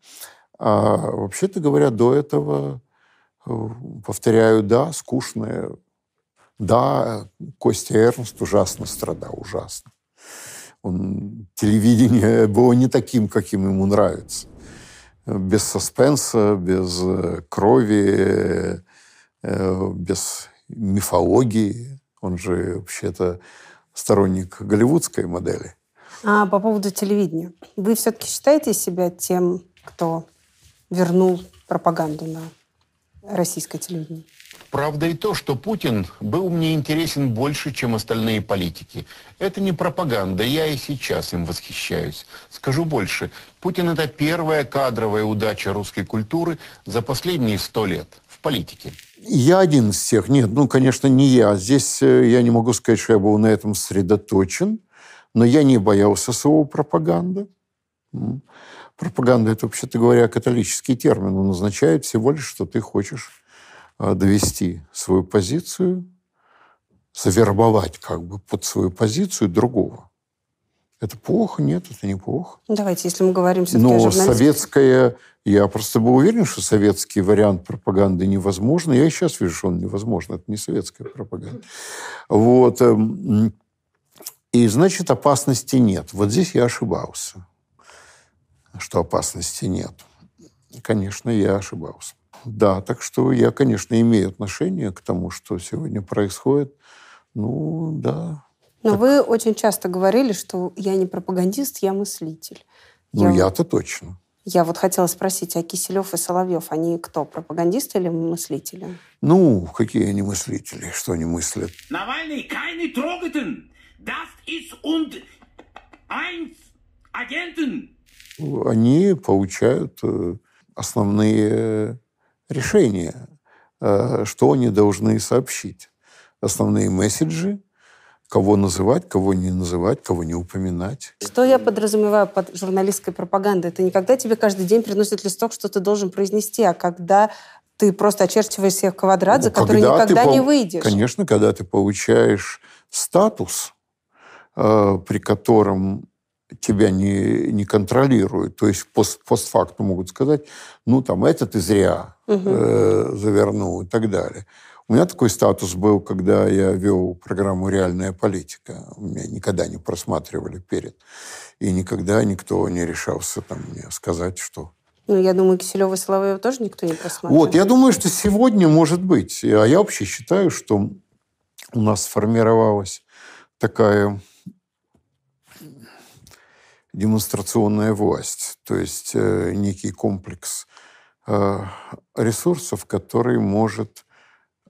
А вообще-то говоря, до этого, э, повторяю, да, скучное. Да, Костя Эрнст ужасно страдал, ужасно. Он, телевидение было не таким, каким ему нравится без саспенса, без э, крови, э, без мифологии. Он же вообще-то сторонник голливудской модели. А по поводу телевидения. Вы все-таки считаете себя тем, кто вернул пропаганду на российское телевидение? Правда и то, что Путин был мне интересен больше, чем остальные политики. Это не пропаганда, я и сейчас им восхищаюсь. Скажу больше, Путин это первая кадровая удача русской культуры за последние сто лет в политике. Я один из всех. Нет, ну, конечно, не я. Здесь э, я не могу сказать, что я был на этом сосредоточен, но я не боялся слова пропаганда. Пропаганда – это, вообще-то говоря, католический термин. Он означает всего лишь, что ты хочешь довести свою позицию, завербовать как бы под свою позицию другого. Это плохо? Нет, это не плохо. Давайте, если мы говорим все-таки Но о советская... Я просто был уверен, что советский вариант пропаганды невозможно. Я и сейчас вижу, что он невозможен. Это не советская пропаганда. Вот. Эм, и, значит, опасности нет. Вот здесь я ошибался, что опасности нет. Конечно, я ошибался. Да, так что я, конечно, имею отношение к тому, что сегодня происходит. Ну, да. Но так. вы очень часто говорили, что я не пропагандист, я мыслитель. Ну, я... я-то точно. Я вот хотела спросить, а Киселев и Соловьев, они кто, пропагандисты или мыслители? Ну, какие они мыслители? Что они мыслят? Навальный, keine! Das ist und eins Agenten! Они получают э, основные решения, э, что они должны сообщить. Основные месседжи, кого называть, кого не называть, кого не упоминать. Что я подразумеваю под журналистской пропагандой? Это не когда тебе каждый день приносят листок, что ты должен произнести, а когда ты просто очерчиваешь себе квадрат, за который когда никогда ты, не выйдешь. Конечно, когда ты получаешь статус, э, при котором тебя не, не контролируют. То есть пост, постфактум могут сказать, ну, там, это ты зря угу. э, завернул и так далее. У меня такой статус был, когда я вел программу «Реальная политика». Меня никогда не просматривали перед. И никогда никто не решался там, мне сказать, что... Ну, я думаю, Киселева и Соловьева тоже никто не просматривал. Вот, я думаю, что сегодня может быть. А я вообще считаю, что у нас сформировалась такая демонстрационная власть, то есть э, некий комплекс э, ресурсов, который может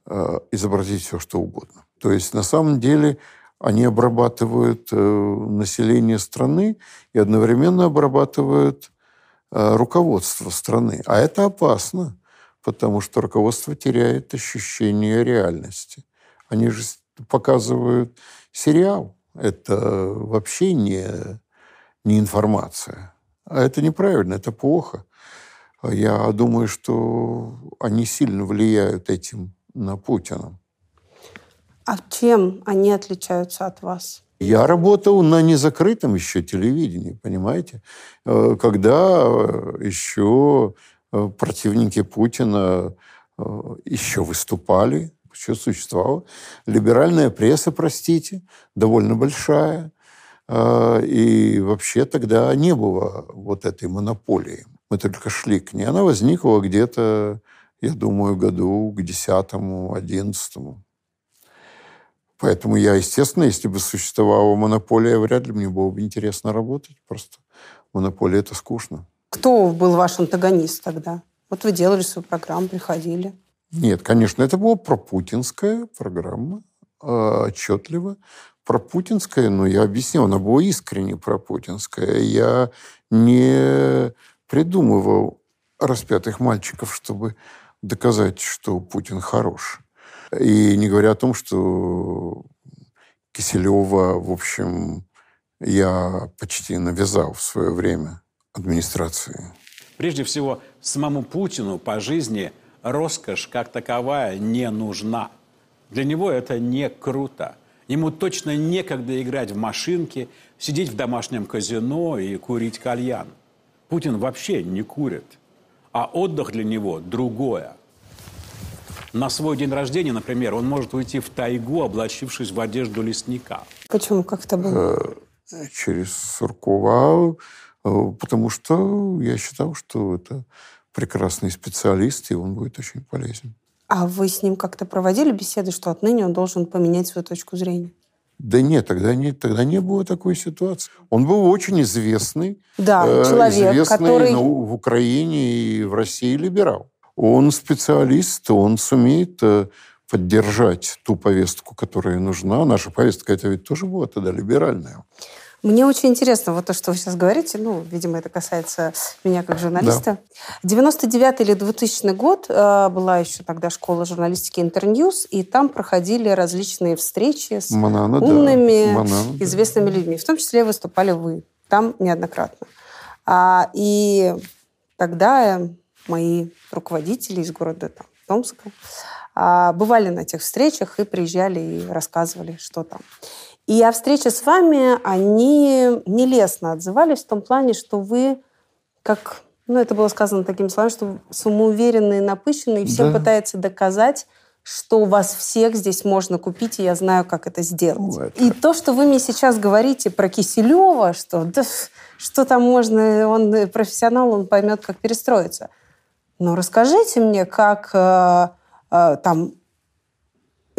э, изобразить все, что угодно. То есть на самом деле они обрабатывают население страны и одновременно обрабатывают руководство страны. А это опасно, потому что руководство теряет ощущение реальности. Они же показывают сериал. Это вообще не не информация. А это неправильно, это плохо. Я думаю, что они сильно влияют этим на Путина. А чем они отличаются от вас? Я работал на незакрытом еще телевидении, понимаете? Э, когда э, еще э, противники Путина еще выступали, еще существовала. Либеральная пресса, простите, довольно большая. А, и вообще тогда не было вот этой монополии. Мы только шли к ней. Она возникла где-то, я думаю, году к десятому, одиннадцатому. Поэтому я, естественно, если бы существовала монополия, вряд ли мне было бы интересно работать. Просто монополия – это скучно. Кто был ваш антагонист тогда? Вот вы делали свою программу, приходили. Нет, конечно, это была пропутинская программа, а, отчетливо пропутинская, но я объяснил, она была искренне пропутинская. Я не придумывал распятых мальчиков, чтобы доказать, что Путин хорош. И не говоря о том, что Киселева, в общем, я почти навязал в свое время администрации. Прежде всего, самому Путину по жизни роскошь как таковая не нужна. Для него это не круто. Ему точно некогда играть в машинки, сидеть в домашнем казино и курить кальян. Путин вообще не курит. А отдых для него другое. На свой день рождения, например, он может уйти в тайгу, облачившись в одежду лесника. Почему? Как это было? Э, через Суркова, э, потому что я считал, что это прекрасный специалист, и он будет очень полезен. А вы с ним как-то проводили беседы, что отныне он должен поменять свою точку зрения? Да нет, тогда не, тогда не было такой ситуации. Он был очень известный, да, э, человек, известный который... ну, в Украине и в России либерал. Он специалист, он сумеет э, поддержать ту повестку, которая нужна. Наша повестка это ведь тоже была тогда либеральная. Мне очень интересно вот то, что вы сейчас говорите. Ну, видимо, это касается меня как журналиста. Да. 99 или 2000 год э, была еще тогда школа журналистики Интерньюз, и там проходили различные встречи с Манана, умными, да. Манана, известными да. людьми. В том числе выступали вы там неоднократно. А, и тогда мои руководители из города там, Томска а, бывали на этих встречах и приезжали и рассказывали, что там. И о встрече с вами они нелестно отзывались в том плане, что вы, как, ну, это было сказано такими словами, что самоуверенный, напыщенный, и всем да. пытается доказать, что у вас всех здесь можно купить, и я знаю, как это сделать. Вот. И то, что вы мне сейчас говорите про Киселева, что да, что там можно, он профессионал, он поймет, как перестроиться. Но расскажите мне, как э, э, там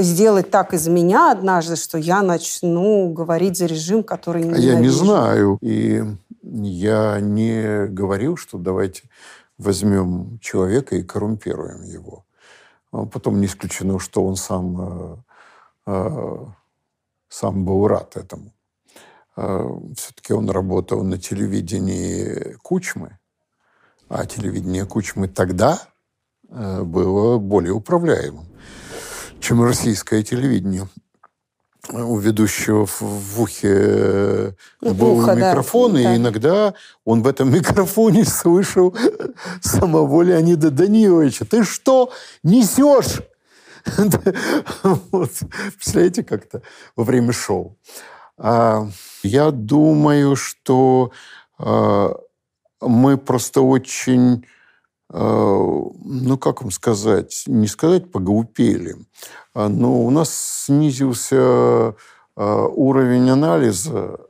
сделать так из меня однажды, что я начну говорить за режим, который не Я не знаю. И я не говорил, что давайте возьмем человека и коррумпируем его. А потом не исключено, что он сам, э, э, сам был рад этому. Э, Все-таки он работал на телевидении Кучмы, а телевидение Кучмы тогда было более управляемым чем российское телевидение. У ведущего в ухе ну, был ухо, микрофон, да. и да. иногда он в этом микрофоне слышал самого Леонида Даниловича. Ты что несешь? вот. Представляете, как-то во время шоу. А, я думаю, что а, мы просто очень Э, ну, как вам сказать, не сказать поглупели, а, но у нас снизился э, уровень анализа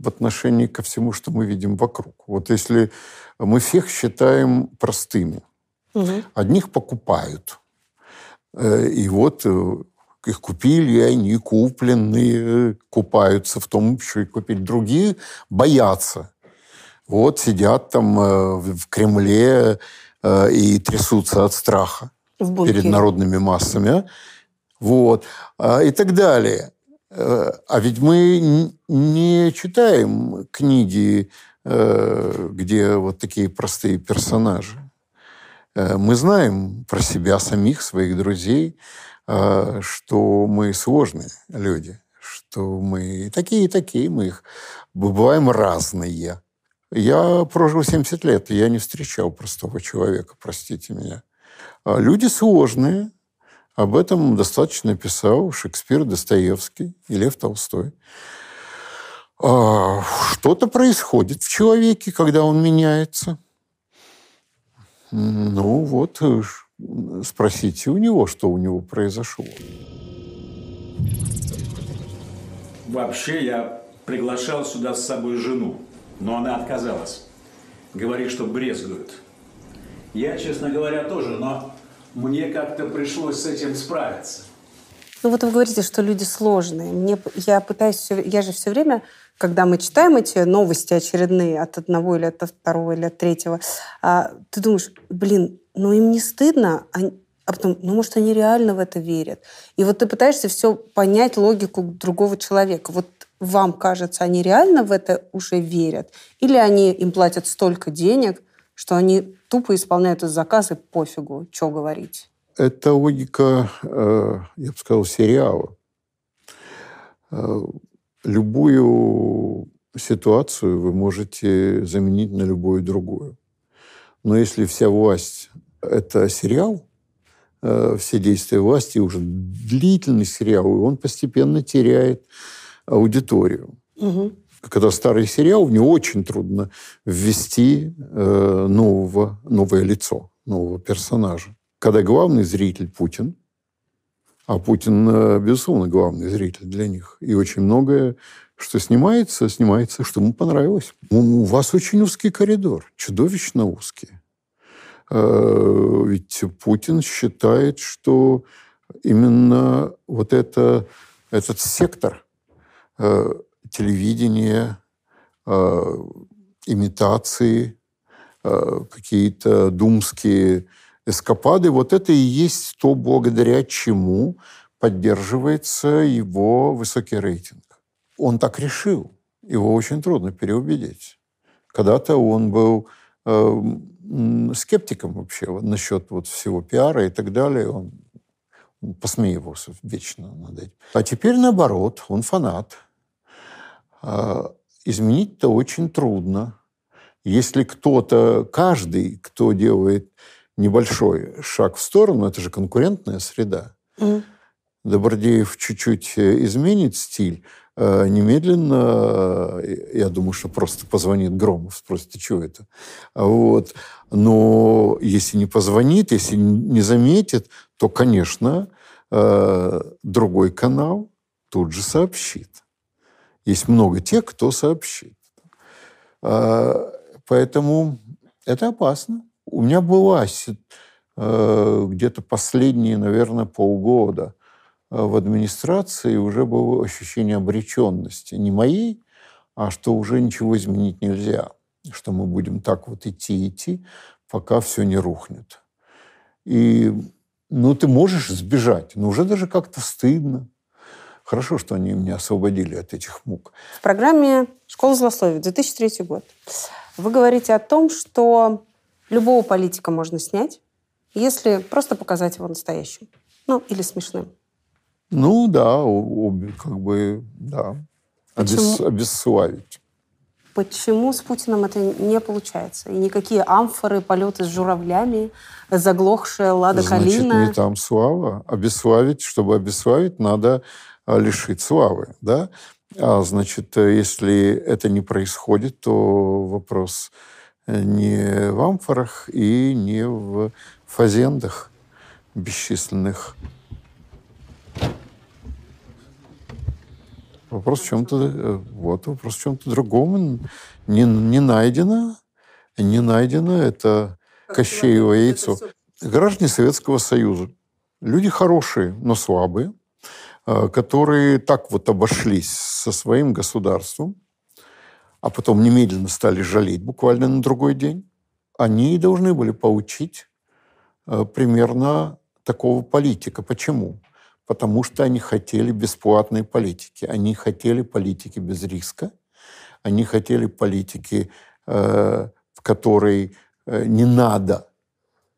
в отношении ко всему, что мы видим вокруг. Вот если мы всех считаем простыми, угу. одних покупают, э, и вот их купили, они купленные, купаются в том, что и купить. Другие боятся. Вот сидят там в Кремле, Э, и трясутся от страха перед народными массами. Вот. А, и так далее. Э, а ведь мы не читаем книги, э, где вот такие простые персонажи. Мы знаем про себя самих, своих друзей, что мы сложные люди, что мы такие и такие, мы их бываем разные. Я прожил 70 лет, и я не встречал простого человека, простите меня. А люди сложные. Об этом достаточно писал Шекспир, Достоевский и Лев Толстой. А, что-то происходит в человеке, когда он меняется. Ну вот, э, спросите у него, что у него произошло. Вообще я приглашал сюда с собой жену но она отказалась. Говорит, что брезгуют. Я, честно говоря, тоже, но мне как-то пришлось с этим справиться. Ну вот вы говорите, что люди сложные. Мне, я пытаюсь, все, я же все время, когда мы читаем эти новости очередные от одного или от второго или от третьего, а, ты думаешь, блин, ну, им не стыдно, а, а потом, ну, может, они реально в это верят. И вот ты пытаешься все понять логику другого человека. Вот вам кажется, они реально в это уже верят? Или они им платят столько денег, что они тупо исполняют из заказы, пофигу, что говорить? Это логика, э, я бы сказал, сериала. Э, любую ситуацию вы можете заменить на любую другую. Но если вся власть – это сериал, э, все действия власти уже длительный сериал, и он постепенно теряет аудиторию. Угу. Когда старый сериал, в него очень трудно ввести э, нового, новое лицо, нового персонажа. Когда главный зритель Путин, а Путин, э, безусловно, главный зритель для них, и очень многое, что снимается, снимается, что ему понравилось. У вас очень узкий коридор, чудовищно узкий. Э, ведь Путин считает, что именно вот это, этот сектор Э, телевидение, э, имитации, э, какие-то думские эскапады. Вот это и есть то, благодаря чему поддерживается его высокий рейтинг. Он так решил. Его очень трудно переубедить. Когда-то он был э, скептиком вообще насчет вот всего пиара и так далее. Он посмеивался вечно над этим. А теперь наоборот, он фанат. А, изменить-то очень трудно. Если кто-то, каждый, кто делает небольшой шаг в сторону, это же конкурентная среда. Mm. Добродеев чуть-чуть э, изменит стиль, немедленно, э, я думаю, что просто позвонит Громов, спросит, ты что это? Вот. Но если не позвонит, если не заметит, то, конечно, другой канал тут же сообщит. Есть много тех, кто сообщит. Поэтому это опасно. У меня была э, где-то последние, наверное, полгода э, в администрации уже было ощущение обреченности. Не моей, а что уже ничего изменить нельзя. Что мы будем так вот идти, идти, пока все не рухнет. И ну, ты можешь сбежать, но уже даже как-то стыдно. Хорошо, что они меня освободили от этих мук. В программе «Школа злословия» 2003 год вы говорите о том, что любого политика можно снять, если просто показать его настоящим. Ну, или смешным. Ну, да, как бы, да. Обес, обесславить. Почему с Путиным это не получается? И никакие амфоры, полеты с журавлями, заглохшая Лада Значит, Калина... не там слава. Обесславить, чтобы обесславить, надо а, лишить славы. Да? А значит, если это не происходит, то вопрос не в амфорах и не в фазендах бесчисленных. Вопрос в чем-то, вот, вопрос в чем-то другом. Не, не найдено, не найдено это Кощеево яйцо. Граждане Советского Союза. Люди хорошие, но слабые – Э, которые так вот обошлись со своим государством, а потом немедленно стали жалеть буквально на другой день, они должны были получить э, примерно такого политика. Почему? Потому что они хотели бесплатной политики. Они хотели политики без риска. Они хотели политики, э, в которой не надо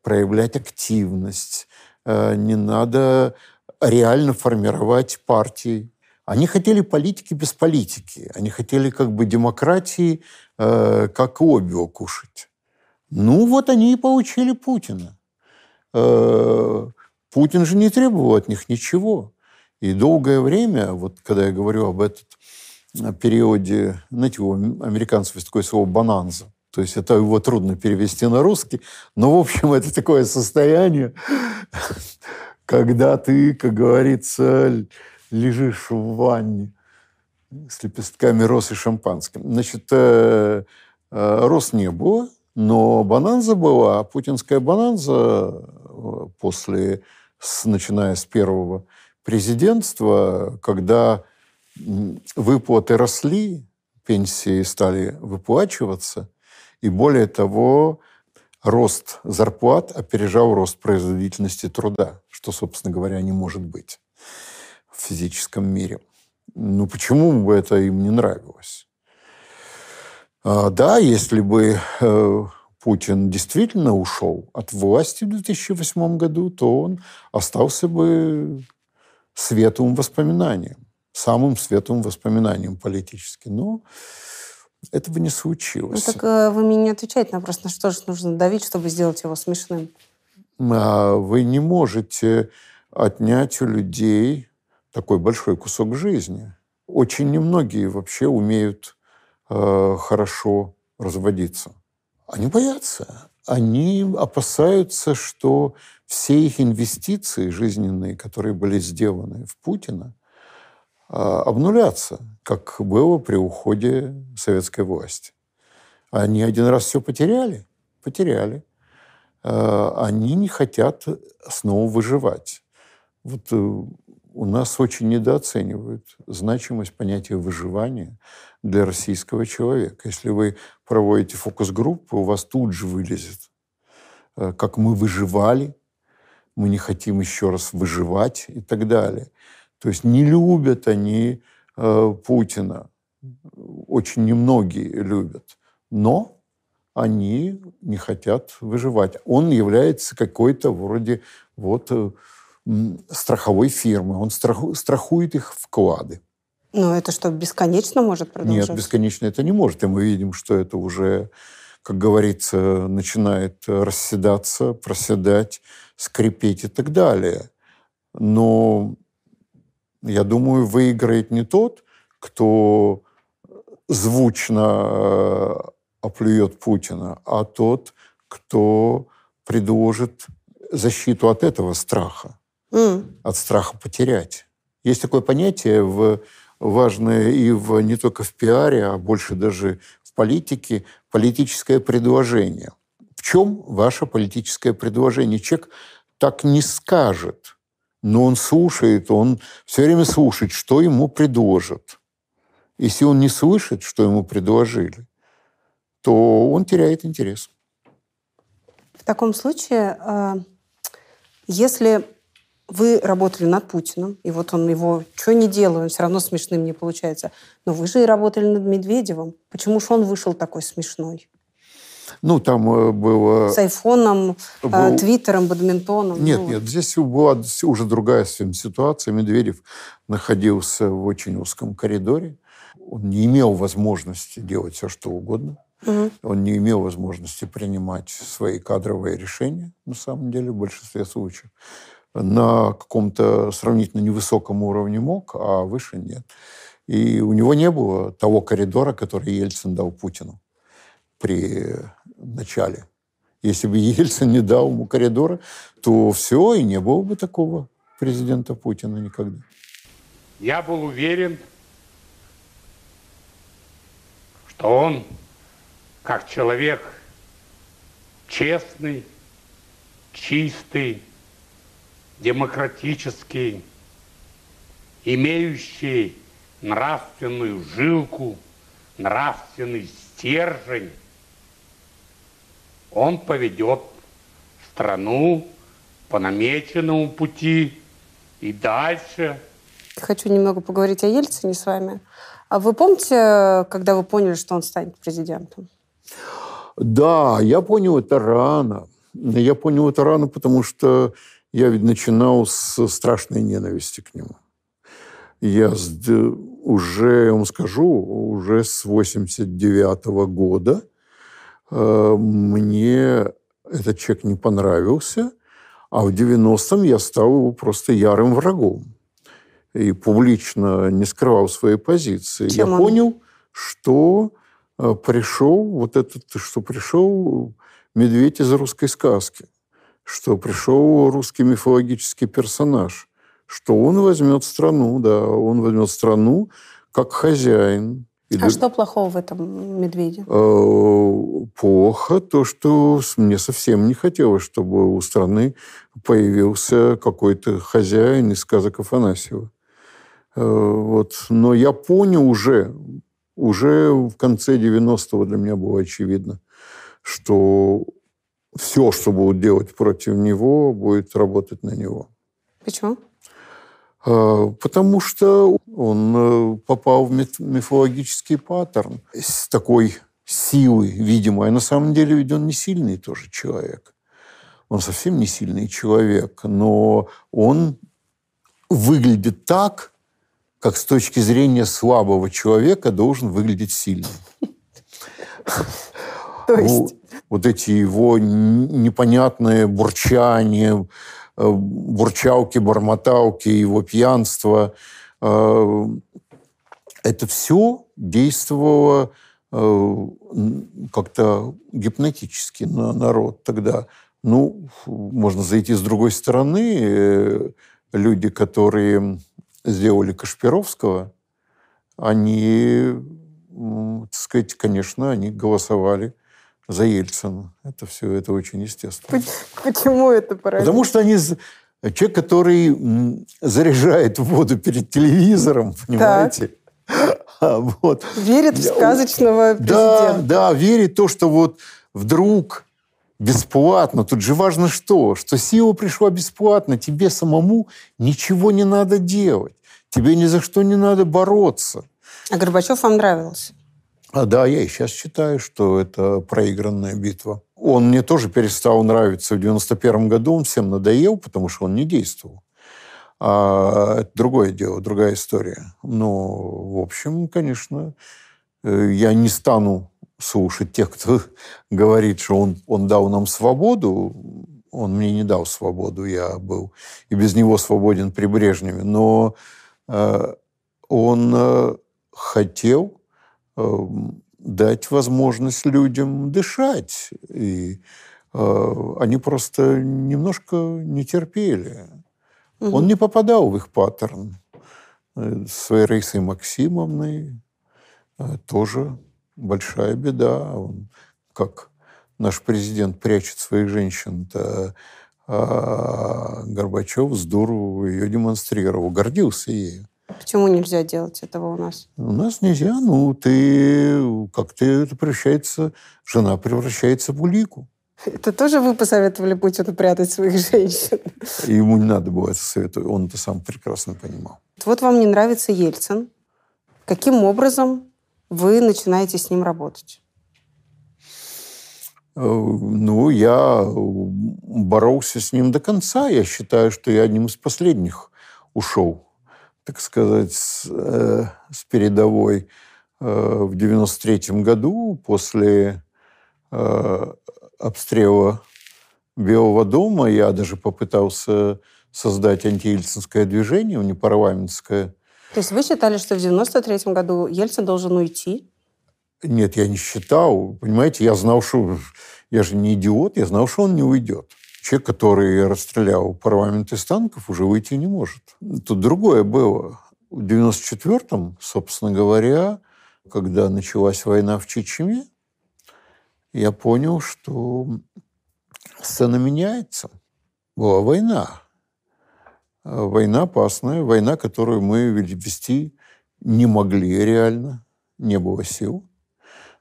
проявлять активность, не надо реально формировать партии. Они хотели политики без политики. Они хотели как бы демократии, э, как обио кушать. Ну, вот они и получили Путина. Э, Путин же не требовал от них ничего. И долгое время, вот когда я говорю об этом периоде, знаете, у американцев есть такое слово «бананза». То есть это его трудно перевести на русский. Но, в общем, это такое состояние, когда ты, как говорится, лежишь в ванне с лепестками роз и шампанским. Значит, э, э, роз не было, но бананза была. Путинская бананза э, после, с, начиная с первого президентства, когда выплаты росли, пенсии стали выплачиваться, и более того, рост зарплат опережал рост производительности труда, что, собственно говоря, не может быть в физическом мире. Ну, почему бы это им не нравилось? А, да, если бы э, Путин действительно ушел от власти в 2008 году, то он остался бы светлым воспоминанием, самым светлым воспоминанием политически. Но этого не случилось. Ну, так э, вы мне не отвечаете на вопрос, на что же нужно давить, чтобы сделать его смешным? А вы не можете отнять у людей такой большой кусок жизни. Очень немногие вообще умеют э, хорошо разводиться. Они боятся. Они опасаются, что все их инвестиции жизненные, которые были сделаны в Путина, э, обнулятся, как было при уходе советской власти. Они один раз все потеряли, потеряли. Э, они не хотят снова выживать. Вот э, у нас очень недооценивают значимость понятия выживания для российского человека. Если вы проводите фокус-группы, у вас тут же вылезет, э, как мы выживали, мы не хотим еще раз выживать и так далее. То есть не любят они э, Путина. Очень немногие любят. Но они не хотят выживать. Он является какой-то вроде вот э, страховой фирмы. Он страху, страхует их вклады. Но это что, бесконечно может продолжаться? Нет, бесконечно это не может. И мы видим, что это уже, как говорится, начинает расседаться, проседать, скрипеть и так далее. Но я думаю, выиграет не тот, кто звучно э, оплюет Путина, а тот, кто предложит защиту от этого страха mm. от страха потерять. Есть такое понятие в, важное и в, не только в пиаре, а больше даже в политике – политическое предложение. В чем ваше политическое предложение? Человек так не скажет, но он слушает, он все время слушает, что ему предложат. Если он не слышит, что ему предложили, то он теряет интерес. В таком случае, а, если вы работали над Путиным, и вот он его что не делает, он все равно смешным не получается. Но вы же и работали над Медведевым. Почему же он вышел такой смешной? Ну, там э, было... С айфоном, э, был... твиттером, бадминтоном. Нет, ну. нет, здесь была уже другая ситуация. Медведев находился в очень узком коридоре. Он не имел возможности делать все, что угодно. Угу. Он не имел возможности принимать свои кадровые решения, на самом деле, в большинстве случаев на каком-то сравнительно невысоком уровне мог, а выше нет. И у него не было того коридора, который Ельцин дал Путину при начале. Если бы Ельцин не дал ему коридора, то все, и не было бы такого президента Путина никогда. Я был уверен, что он, как человек честный, чистый, демократический, имеющий нравственную жилку, нравственный стержень, он поведет страну по намеченному пути и дальше. Хочу немного поговорить о Ельцине с вами. А вы помните, когда вы поняли, что он станет президентом? Да, я понял это рано. Я понял это рано, потому что я ведь начинал с страшной ненависти к нему. Я уже, я вам скажу, уже с 89 -го года э, мне этот человек не понравился, а в 90-м я стал его просто ярым врагом. И публично не скрывал своей позиции. Чем я он? понял, что э, пришел вот этот, что пришел медведь из русской сказки что пришел русский мифологический персонаж, что он возьмет страну, да, он возьмет страну как хозяин. И а да... что плохого в этом медведе? Э, плохо то, что мне совсем не хотелось, чтобы у страны появился какой-то хозяин из сказок Афанасьева. Э, вот. Но я понял уже, уже в конце 90-го для меня было очевидно, что все, что будут делать против него, будет работать на него. Почему? А, Потому что он э, попал в миф- мифологический паттерн с такой силой, видимой. А на самом деле ведь он не сильный тоже человек. Он совсем не сильный человек, но он выглядит так, как с точки зрения слабого человека должен выглядеть сильным. То Ну, есть? вот эти его непонятные бурчания, э, бурчалки, бормоталки, его пьянство, э, это все действовало э, как-то гипнотически на народ тогда. Ну, можно зайти с другой стороны. Люди, которые сделали Кашпировского, они, так сказать, конечно, они голосовали за Ельцина. Это все, это очень естественно. Почему это поразительно? Потому что они... Человек, который заряжает воду перед телевизором, понимаете? А, вот. Верит в сказочного Да, президента. да, верит в то, что вот вдруг бесплатно. Тут же важно что? Что сила пришла бесплатно. Тебе самому ничего не надо делать. Тебе ни за что не надо бороться. А Горбачев вам нравился? А да, я и сейчас считаю, что это проигранная битва. Он мне тоже перестал нравиться в 91 году, он всем надоел, потому что он не действовал. А это другое дело, другая история. Но, в общем, конечно, э, я не стану слушать тех, кто говорит, что он, он дал нам свободу. Он мне не дал свободу, я был и без него свободен при Брежневе. Но э, он э, хотел дать возможность людям дышать. И э, они просто немножко не терпели. Он не попадал в их паттерн. Э, С Раисой Максимовной э, тоже большая беда. Он, как наш президент прячет своих женщин-то, а Горбачев здорово ее демонстрировал, гордился ею. Почему нельзя делать этого у нас? У нас нельзя, ну, ты, как ты, это превращается, жена превращается в улику. Это тоже вы посоветовали Путину прятать своих женщин? Ему не надо было это советовать, он это сам прекрасно понимал. Вот вам не нравится Ельцин. Каким образом вы начинаете с ним работать? Э, Ну, я боролся с ним до конца. Я считаю, что я одним из последних ушел, так сказать, с, э, с передовой э, в 93 году после э, обстрела Белого дома. Я даже попытался создать антиельцинское движение, непарламентское. То есть вы считали, что в 93 году Ельцин должен уйти? Нет, я не считал. Понимаете, я знал, что... Я же не идиот, я знал, что он не уйдет. Человек, который расстрелял парламент из танков, уже выйти не может. Тут другое было. В 94-м, собственно говоря, когда началась война в Чечне, я понял, что сцена меняется. Была война. Война опасная, война, которую мы вести не могли реально, не было сил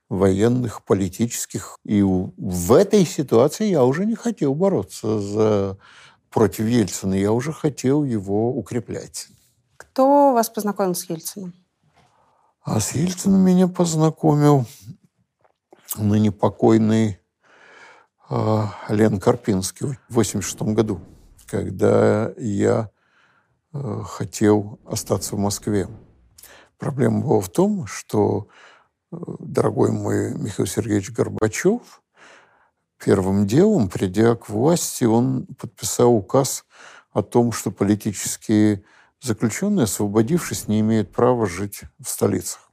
военных, политических. И в этой ситуации я уже не хотел бороться за, против Ельцина, я уже хотел его укреплять. Кто вас познакомил с Ельцином? А с Ельцином меня познакомил ныне покойный э, Лен Карпинский в 86 году, когда я э, хотел остаться в Москве. Проблема была в том, что дорогой мой Михаил Сергеевич Горбачев первым делом, придя к власти, он подписал указ о том, что политические заключенные, освободившись, не имеют права жить в столицах.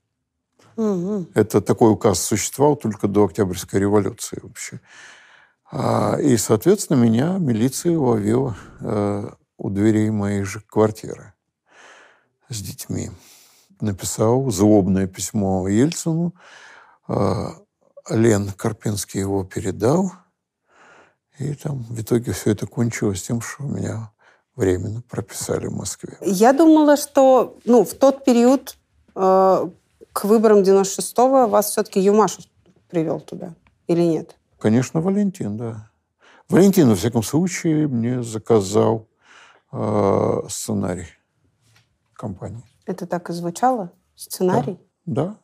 Мгм. Это такой указ существовал только до Октябрьской революции вообще. А, И, соответственно, меня милиция ловила э, у дверей моей же квартиры с детьми. Написал злобное письмо Ельцину. А, Лен Карпинский его передал. И там в итоге все это кончилось тем, что меня временно прописали в Москве. Я думала, что ну, в тот период э, к выборам 96-го вас все-таки Юмашев привел туда. Или нет? Конечно, Валентин, да. Валентин, во всяком случае, мне заказал э, сценарий компании. Это так и звучало? Сценарий? Да.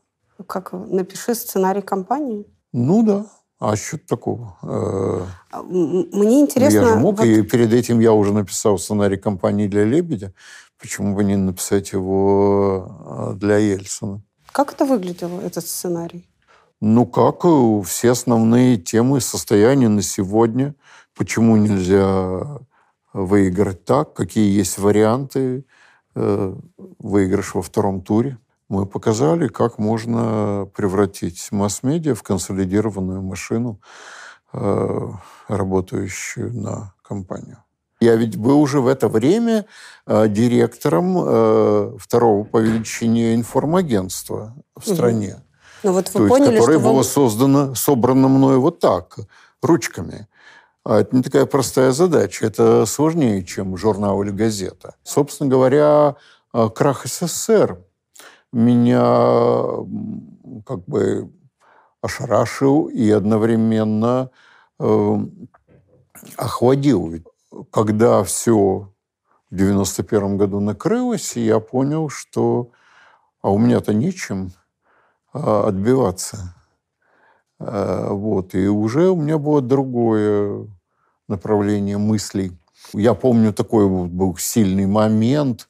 Как напиши сценарий компании? Ну да. А что такого? Э, А, Мне интересно... я же мог, вот- и перед этим я уже написал сценарий компании для «Лебедя». Почему бы не написать его э, для Ельцина? Как это выглядело, этот сценарий? Ну как, все основные темы состояния на сегодня, почему нельзя выиграть так, какие есть варианты выигрыш во втором туре. Мы показали, как можно превратить масс-медиа в консолидированную машину, э, работающую на компанию. Я ведь был уже в это время э, директором э, второго по величине информагентства в стране. Ну вот То вы есть, поняли, которое что было вам... создано, собрано мною вот так, ручками. А это не такая простая задача. Это сложнее, чем журнал или газета. Собственно говоря, э, крах СССР меня как бы ошарашил и одновременно э, охладил. Когда все в 91 году накрылось, я понял, что а у меня-то нечем а, отбиваться. А, Вот. И уже у меня было другое направление мыслей. Я помню такой был сильный момент,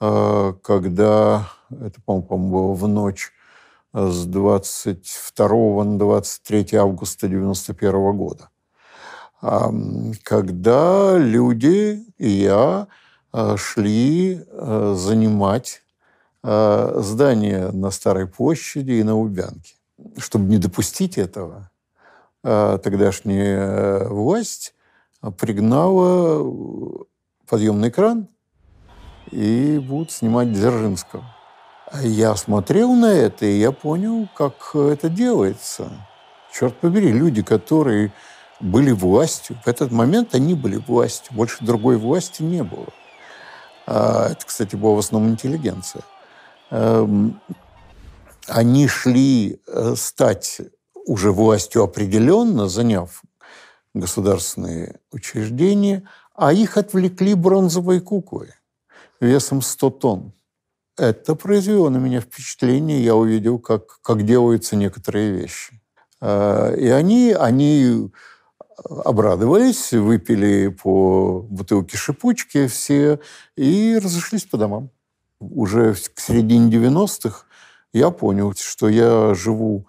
а, когда, это, по-моему, было в ночь а, с 22 на 23 августа 91 года, когда люди и я шли занимать здание на Старой площади и на Лубянке. Чтобы не допустить этого, а, тогдашняя власть пригнала э, подъемный кран и будут снимать Дзержинского. Я смотрел на это, и я понял, как это делается. Черт побери, люди, которые были властью, в этот момент они были властью, больше другой власти не было. А, Это, кстати, была в основном интеллигенция. Они шли э, стать уже властью определенно, заняв государственные учреждения, а их отвлекли бронзовой куклой весом 100 тонн. Это произвело на меня впечатление, я увидел, как, как делаются некоторые вещи. А, И они, они обрадовались, выпили по бутылке шипучки все и разошлись по домам. Уже к середине 90-х я понял, что я живу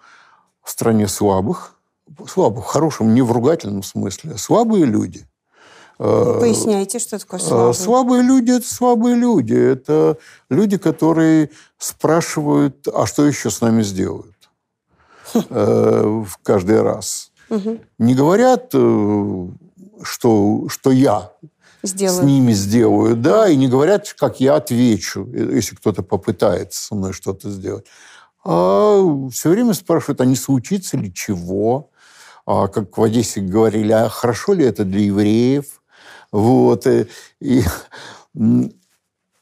в стране слабых, слабых, в хорошем, не в ругательном смысле, слабые люди. Э, Поясняйте, что такое Э, слабый. Слабые люди – это слабые люди. Это люди, которые спрашивают, а что еще с нами сделают? Э, В каждый раз. Не говорят, что, что я Сделаю. с ними сделаю, да, и не говорят, как я отвечу, э, если кто-то попытается со мной что-то сделать. А все время спрашивают, а не случится ли чего? А как в Одессе говорили, а хорошо ли это для евреев? Вот. э, И, м,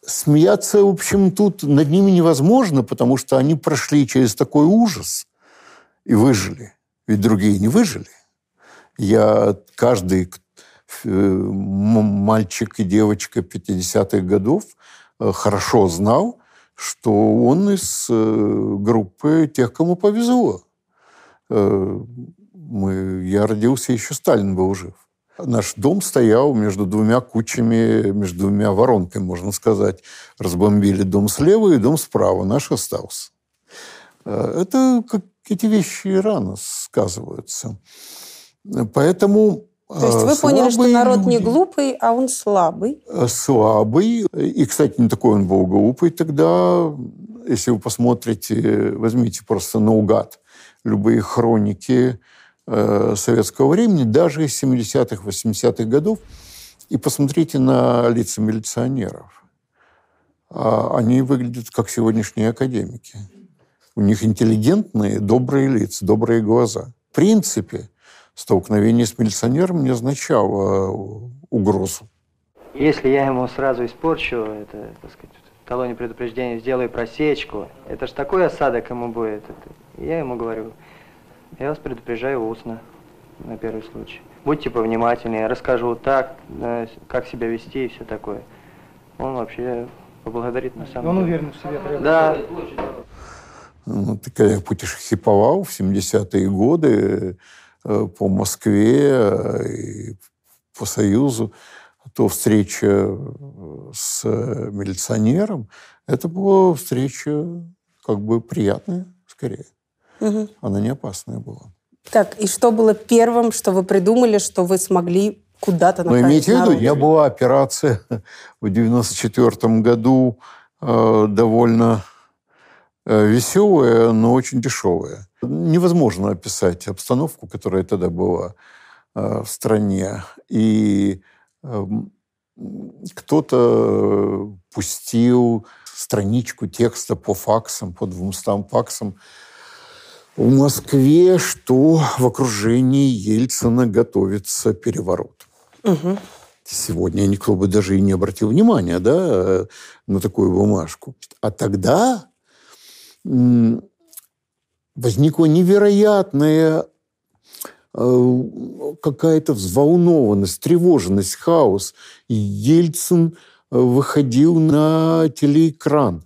смеяться, в общем, тут над ними невозможно, потому что они прошли через такой ужас и выжили. Ведь другие не выжили. Я каждый мальчик и девочка 50-х годов э, хорошо знал, что он из э, группы тех, кому повезло. Э, Мы, я родился, еще Сталин был жив. Наш дом стоял между двумя кучами, между двумя воронками, можно сказать. Разбомбили дом слева и дом справа. Наш остался. Это как эти вещи рано сказываются. Поэтому То есть вы поняли, что слабые народ не люди- глупый, а он слабый. э, слабый. И, кстати, не такой он был глупый тогда. Если вы посмотрите, возьмите просто наугад любые хроники э, советского времени, даже из 70-х, 80-х годов, и посмотрите на лица милиционеров. А Они выглядят как сегодняшние академики. У них интеллигентные, добрые лица, добрые глаза. В принципе, столкновение с милиционером не означало э, угрозу. Если я ему сразу испорчу, это, так сказать, в талоне предупреждения сделаю просечку, это ж такой осадок ему будет. Это, я ему говорю, я вас предупреждаю устно, на первый случай. будьте повнимательнее, расскажу так, как себя вести и все такое. Он вообще поблагодарит на самом Он деле. уверен в себе. Да. Ну, ты когда путешествовал в 70-е годы по Москве э, и по Союзу, то встреча э, с э, милиционером, это была встреча как бы приятная, скорее. Мгм. Она не опасная была. Так, и что было первым, что вы придумали, что вы смогли куда-то Но направить имейте в виду, меня была операция в 94 году э, довольно э, веселая, но очень дешевая. Невозможно описать обстановку, которая тогда была э, в стране. И эм, кто-то пустил страничку текста по факсам, по 200 факсам в Москве, что в окружении Ельцина готовится переворот. Мгм. Сегодня никто бы даже и не обратил внимания да, э, на такую бумажку. А тогда возникла невероятная э, какая-то взволнованность, тревоженность, хаос. Ельцин э, выходил на телеэкран,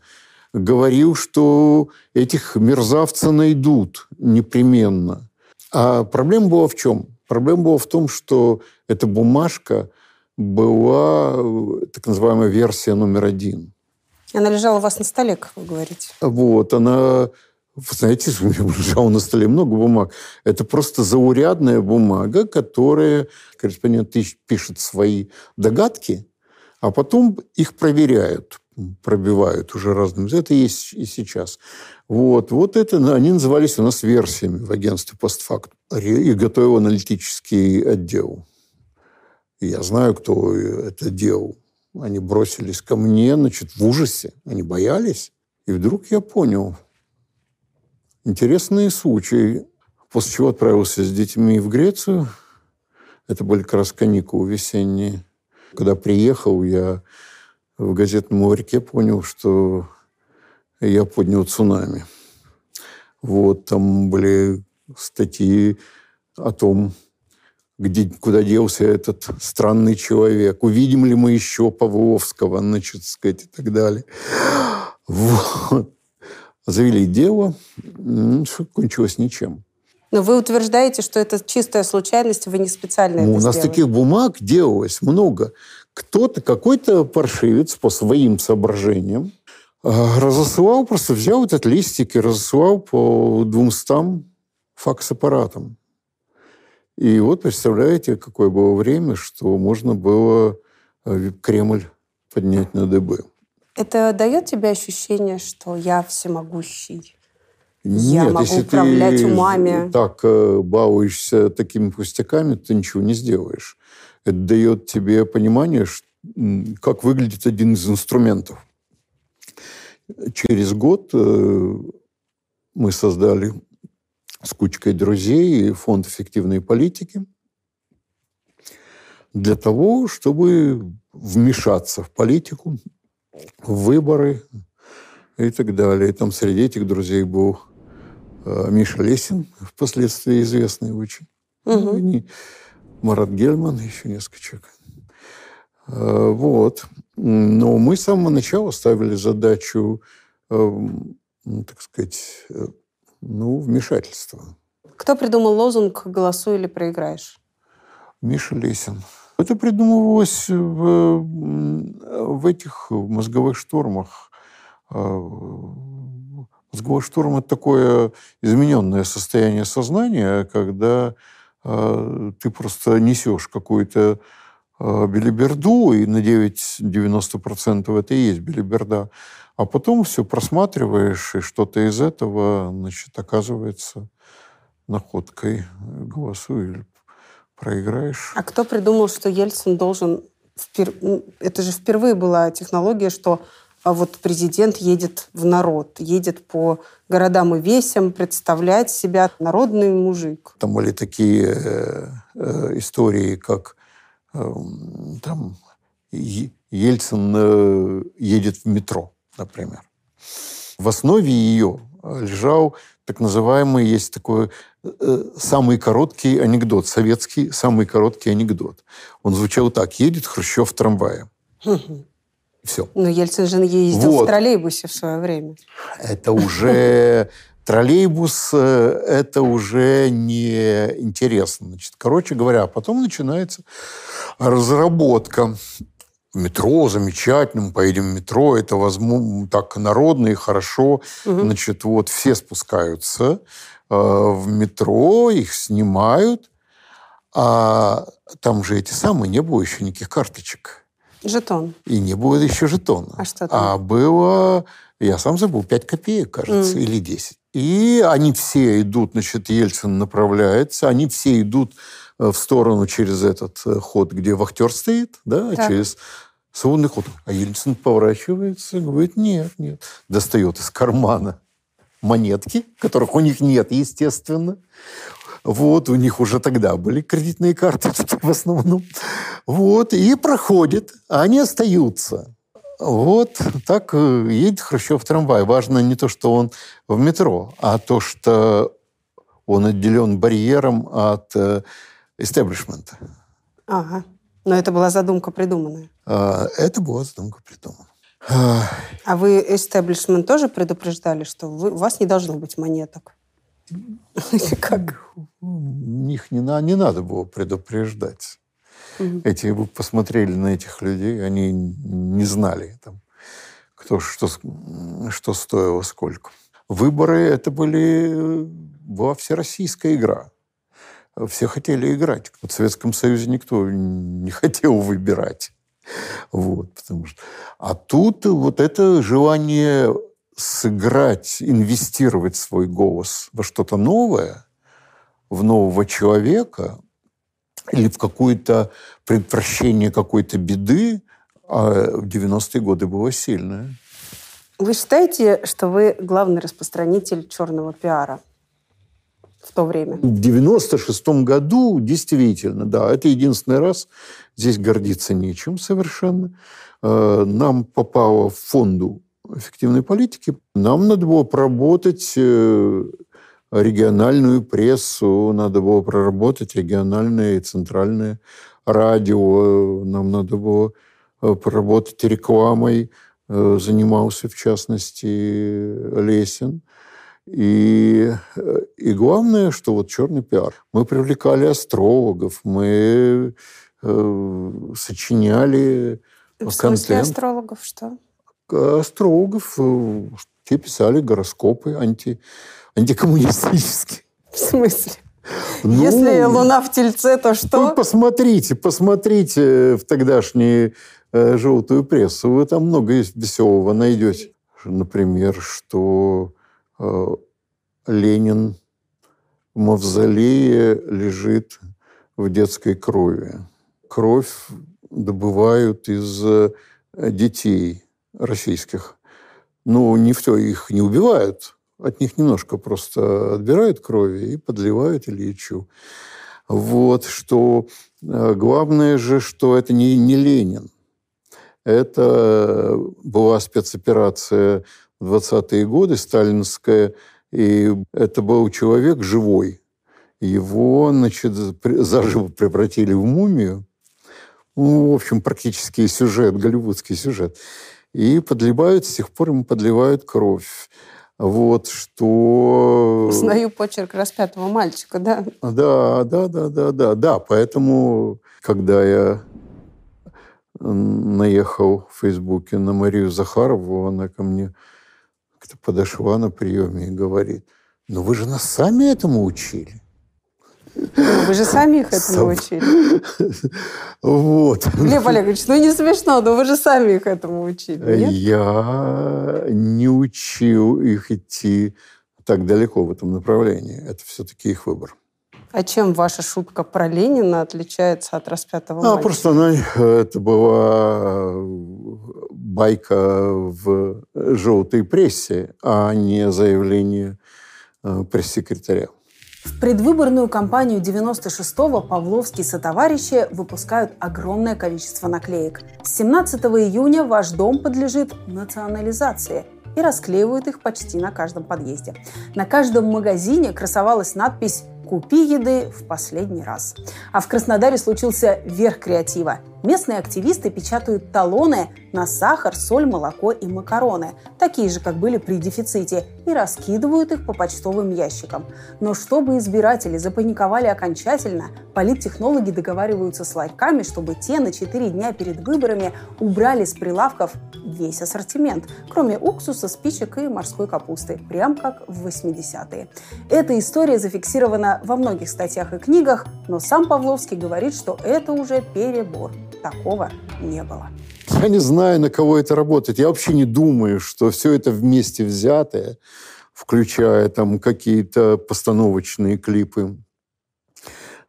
говорил, что этих мерзавцев найдут непременно. А проблема была в чем? Проблема была в том, что эта бумажка была э, так называемая версия номер один. Она лежала у вас на столе, как вы говорите. Вот, она... Вы знаете, у меня лежало на столе много бумаг. Это просто заурядная бумага, которая корреспондент пишет свои догадки, а потом их проверяют, пробивают уже разным. Это есть и сейчас. Вот, вот это, они назывались у нас версиями в агентстве постфакт. И готовил аналитический отдел. Я знаю, кто это делал. Они бросились ко мне, значит, в ужасе. Они боялись. И вдруг я понял. Интересные случаи. После чего отправился с детьми в Грецию. Это были как раз каникулы весенние. Когда приехал, я в газетном ларьке понял, что я поднял цунами. Вот, там были статьи о том, где, куда делся этот странный человек. Увидим ли мы еще Павловского, значит, сказать, и так далее. Вот. Завели дело, что кончилось ничем. Но вы утверждаете, что это чистая случайность, вы не специально Ну, это у нас сделали. таких бумаг делалось много. Кто-то, какой-то паршивец по своим соображениям а, разосылал, просто взял этот листик и разосылал по 200 факс-аппаратам. И вот представляете, какое было время, что можно было э, Кремль поднять на ДБ. Это дает тебе ощущение, что я всемогущий? Я могу если управлять ты умами. так э, балуешься такими пустяками, ты ничего не сделаешь. Это дает тебе понимание, как выглядит один из инструментов. Через год э, мы создали с кучкой друзей фонд эффективной политики для того, чтобы вмешаться в политику, в выборы и так далее. И там среди этих друзей был э, Миша Лесин, впоследствии известный очень. Ну, и Марат Гельман, еще несколько человек. Э, Вот. Но мы с самого начала ставили задачу, э, так сказать, ну, вмешательства. Кто придумал лозунг «голосуй или проиграешь»? Миша Лесин. Это придумывалось в, в этих мозговых штормах. А, Мозговой шторм – это такое измененное состояние сознания, когда а, ты просто несешь какую-то а, белиберду, и на 9-90% это и есть белиберда. А потом все просматриваешь, и что-то из этого значит, оказывается находкой. Голосуй или проиграешь. А кто придумал, что Ельцин должен... впер- м, Это же впервые была технология, что а, вот президент едет в народ, едет по городам и весям представлять себя народный мужик. Там были такие э, э, истории, как э, там Е- Ельцин э, едет в метро, например. В основе ее лежал так называемый, есть такой э, самый короткий анекдот, советский самый короткий анекдот. Он звучал так. Едет Хрущев в трамвае. Все. Но Ельцин же ездил Вот. в троллейбусе в свое время. Это уже троллейбус, э, это уже не интересно. Значит, короче говоря, потом начинается разработка. Метро замечательно, мы поедем в метро, это возможно так народно и хорошо. Значит, вот все спускаются э, в метро, их снимают, а там же эти самые, не было еще никаких карточек. Жетон. И не было еще жетона. А что там? А было, я сам забыл, 5 копеек, кажется, М. или 10. И они все идут, значит, Ельцин направляется, они все идут э, в сторону через этот э, ход, где вахтер стоит, да, Так. через свободный ход. А Ельцин поворачивается, говорит, нет, нет. Достает из кармана монетки, которых у них нет, естественно. Вот, у них уже тогда были кредитные карточки в основном. Вот, и проходит, а они остаются. Вот так э, едет Хрущев в трамвай. Важно не то, что он в метро, а то, что он отделен барьером от э, истеблишмента. Ага. Но это была задумка придуманная. А, Это была задумка придумана. А, вы эстеблишмент тоже предупреждали, что вы, у вас не должно быть монеток? Или как? Их не, на- не надо было предупреждать. Мгм. Эти вы посмотрели на этих людей, они не знали, там, кто что, что стоило, сколько. Выборы это были, была всероссийская игра. Все хотели играть. В Советском Союзе никто не хотел выбирать. Вот, потому что... А тут вот это желание сыграть, инвестировать свой голос во что-то новое, в нового человека или в какое-то предотвращение какой-то беды, а в 90-е годы было сильное. Вы считаете, что вы главный распространитель черного пиара в то время? В 96 году, действительно, да, это единственный раз, здесь гордиться нечем совершенно. Э, Нам попало в фонду эффективной политики, нам надо было проработать э, региональную прессу, надо было проработать региональное и центральное радио, нам надо было э, проработать рекламой, э, занимался в частности Лесин. И, и главное, что вот черный пиар. Мы привлекали астрологов, мы э, сочиняли В смысле контент. астрологов что? Астрологов, э, те писали гороскопы анти, антикоммунистические. В смысле? Ну, Если Луна в Тельце, то что? Вы посмотрите, посмотрите в тогдашнюю э, желтую прессу. Вы там много веселого найдете. Например, что э, Ленин в мавзолее лежит в детской крови. Кровь добывают из э, детей российских. Ну, не все, их не убивают. От них немножко просто отбирают крови и подливают Ильичу. Вот, что э, главное же, что это не, не Ленин. Это была спецоперация в 20-е годы, сталинская, и это был человек живой. Его, значит, заживо превратили в мумию. Ну, в общем, практически сюжет, голливудский сюжет. И подливают, с тех пор ему подливают кровь. Вот, что... Узнаю почерк распятого мальчика, да? Да, да, да, да, да, да. Поэтому, когда я наехал в Фейсбуке на Марию Захарову, она ко мне как-то подошла на приеме и говорит, ну вы же нас сами этому учили. Вы же сами их этому Сам. учили. Вот. Глеб Олегович, ну не смешно, но вы же сами их этому учили, нет? Я не учил их идти так далеко в этом направлении. Это все-таки их выбор. А чем ваша шутка про Ленина отличается от распятого А, мальчика? просто она, э, это была байка в желтой прессе, а не заявление э, пресс-секретаря. В предвыборную кампанию 96-го Павловские сотоварищи выпускают огромное количество наклеек. С 17 июня ваш дом подлежит национализации. и расклеивают их почти на каждом подъезде. На каждом магазине красовалась надпись «Купи еды в последний раз». А в Краснодаре случился верх креатива. Местные активисты печатают талоны на сахар, соль, молоко и макароны, такие же, как были при дефиците, и раскидывают их по почтовым ящикам. Но чтобы избиратели запаниковали окончательно, политтехнологи договариваются с ларьками, чтобы те на 4 дня перед выборами убрали с прилавков весь ассортимент, кроме уксуса, спичек и морской капусты, прям как в 80-е. Эта история зафиксирована во многих статьях и книгах, но сам Павловский говорит, что это уже перебор. Такого не было. Я не знаю, на кого это работает. Я вообще не думаю, что все это вместе взятое, включая там какие-то постановочные клипы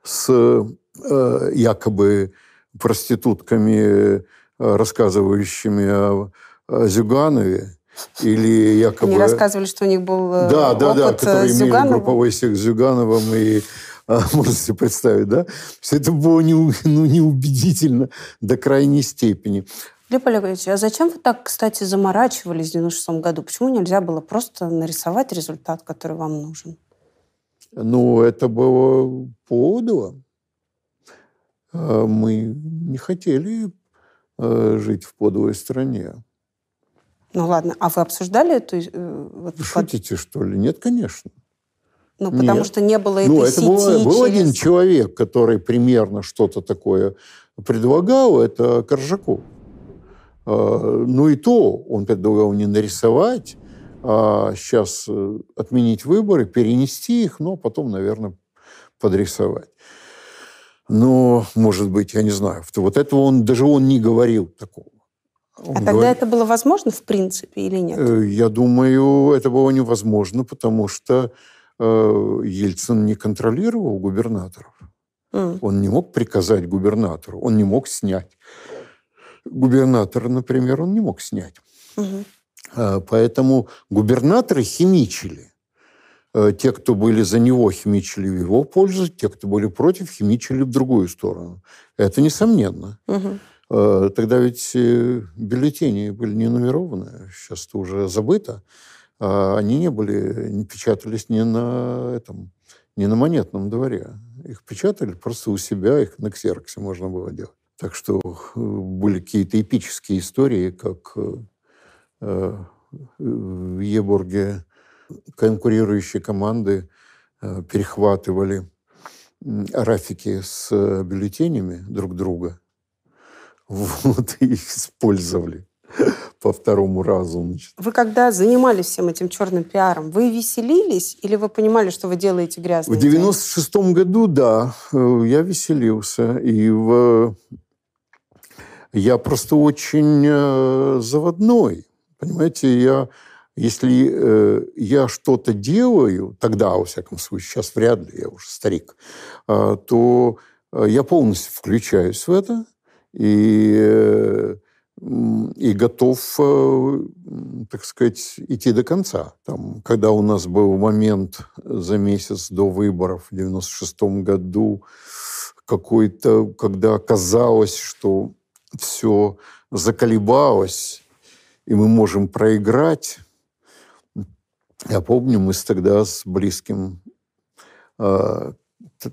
с э, якобы проститутками, э, рассказывающими о, о Зюганове, или якобы... Они рассказывали, что у них был э, да, да, опыт да, э, которые с имели групповой секс с Зюгановым и можно себе представить, да? Все это было не, ну, неубедительно до крайней степени. Глеб Олегович, а зачем вы так, кстати, заморачивались в 96 году? Почему нельзя было просто нарисовать результат, который вам нужен? Ну, это было поудово. А, Мы не хотели э, жить в подовой стране. Ну ладно, а вы обсуждали эту... э, вот Вы шутите, что ли? Нет, конечно. Ну, потому Нет. что не было этой Ну, это сети было- был через- один человек, который примерно что-то такое предлагал, это Коржаков. А, Ну и то он предлагал не нарисовать, а сейчас э, отменить выборы, перенести их, но потом, наверное, подрисовать. Но, может быть, я не знаю. Вот этого он, даже он не говорил такого. Он А тогда говорил- это было возможно, в принципе, или нет? Э, Я думаю, это было невозможно, потому что Ельцин не контролировал губернаторов. М. Он не мог приказать губернатору, он не мог снять. Губернатора, например, он не мог снять. А, Поэтому губернаторы химичили. Э, Те, кто были за него, химичили в его пользу, те, кто были против, химичили в другую сторону. Это несомненно. Э, Тогда ведь э, бюллетени были не нумерованы, сейчас это уже забыто. А Они не были, не печатались ни на этом, ни на монетном дворе. Их печатали просто у себя, их на ксероксе можно было делать. Так что э, были какие-то эпические истории, как э, э, в Еборге конкурирующие команды перехватывали рафики с бюллетенями друг друга вот, и использовали по второму разу. Значит. Вы когда занимались всем этим черным пиаром, вы веселились или вы понимали, что вы делаете В грязные дела? 96 году, да, э, я веселился. И в... я просто очень э, заводной. Понимаете, я, если э, я что-то делаю, тогда, во всяком случае, сейчас вряд ли, я уже старик, э, то я полностью включаюсь в это и, э, и готов, э, так сказать, идти до конца. Там, когда у нас был момент за месяц до выборов в 96 году, какой-то, когда казалось, что все заколебалось, и мы можем проиграть. Я помню, мы тогда с близким э,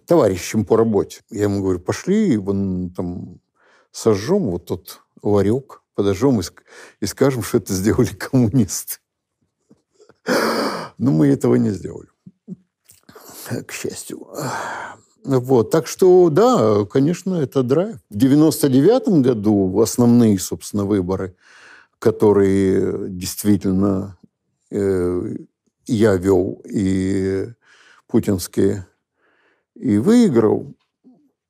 товарищем по работе. Я ему говорю, пошли, вон там сожжем вот тот ларек, подожжем и, и скажем, что это сделали коммунисты. Но мы этого не сделали, к счастью. Вот, так что, да, конечно, это драйв. В 99 году основные, собственно, выборы, которые действительно э, я вел и путинские, и выиграл,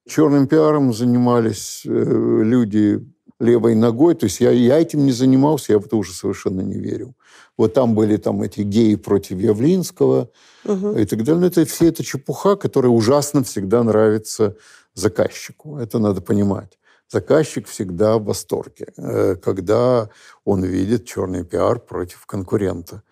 черным пиаром занимались э, люди левой ногой. То есть я, я этим не занимался, я в это уже совершенно не верил. Вот там были там эти геи против Явлинского Мгм. и так далее. Но это все это чепуха, которая ужасно всегда нравится заказчику. Это надо понимать. Заказчик всегда в восторге, э, когда он видит черный пиар против конкурента.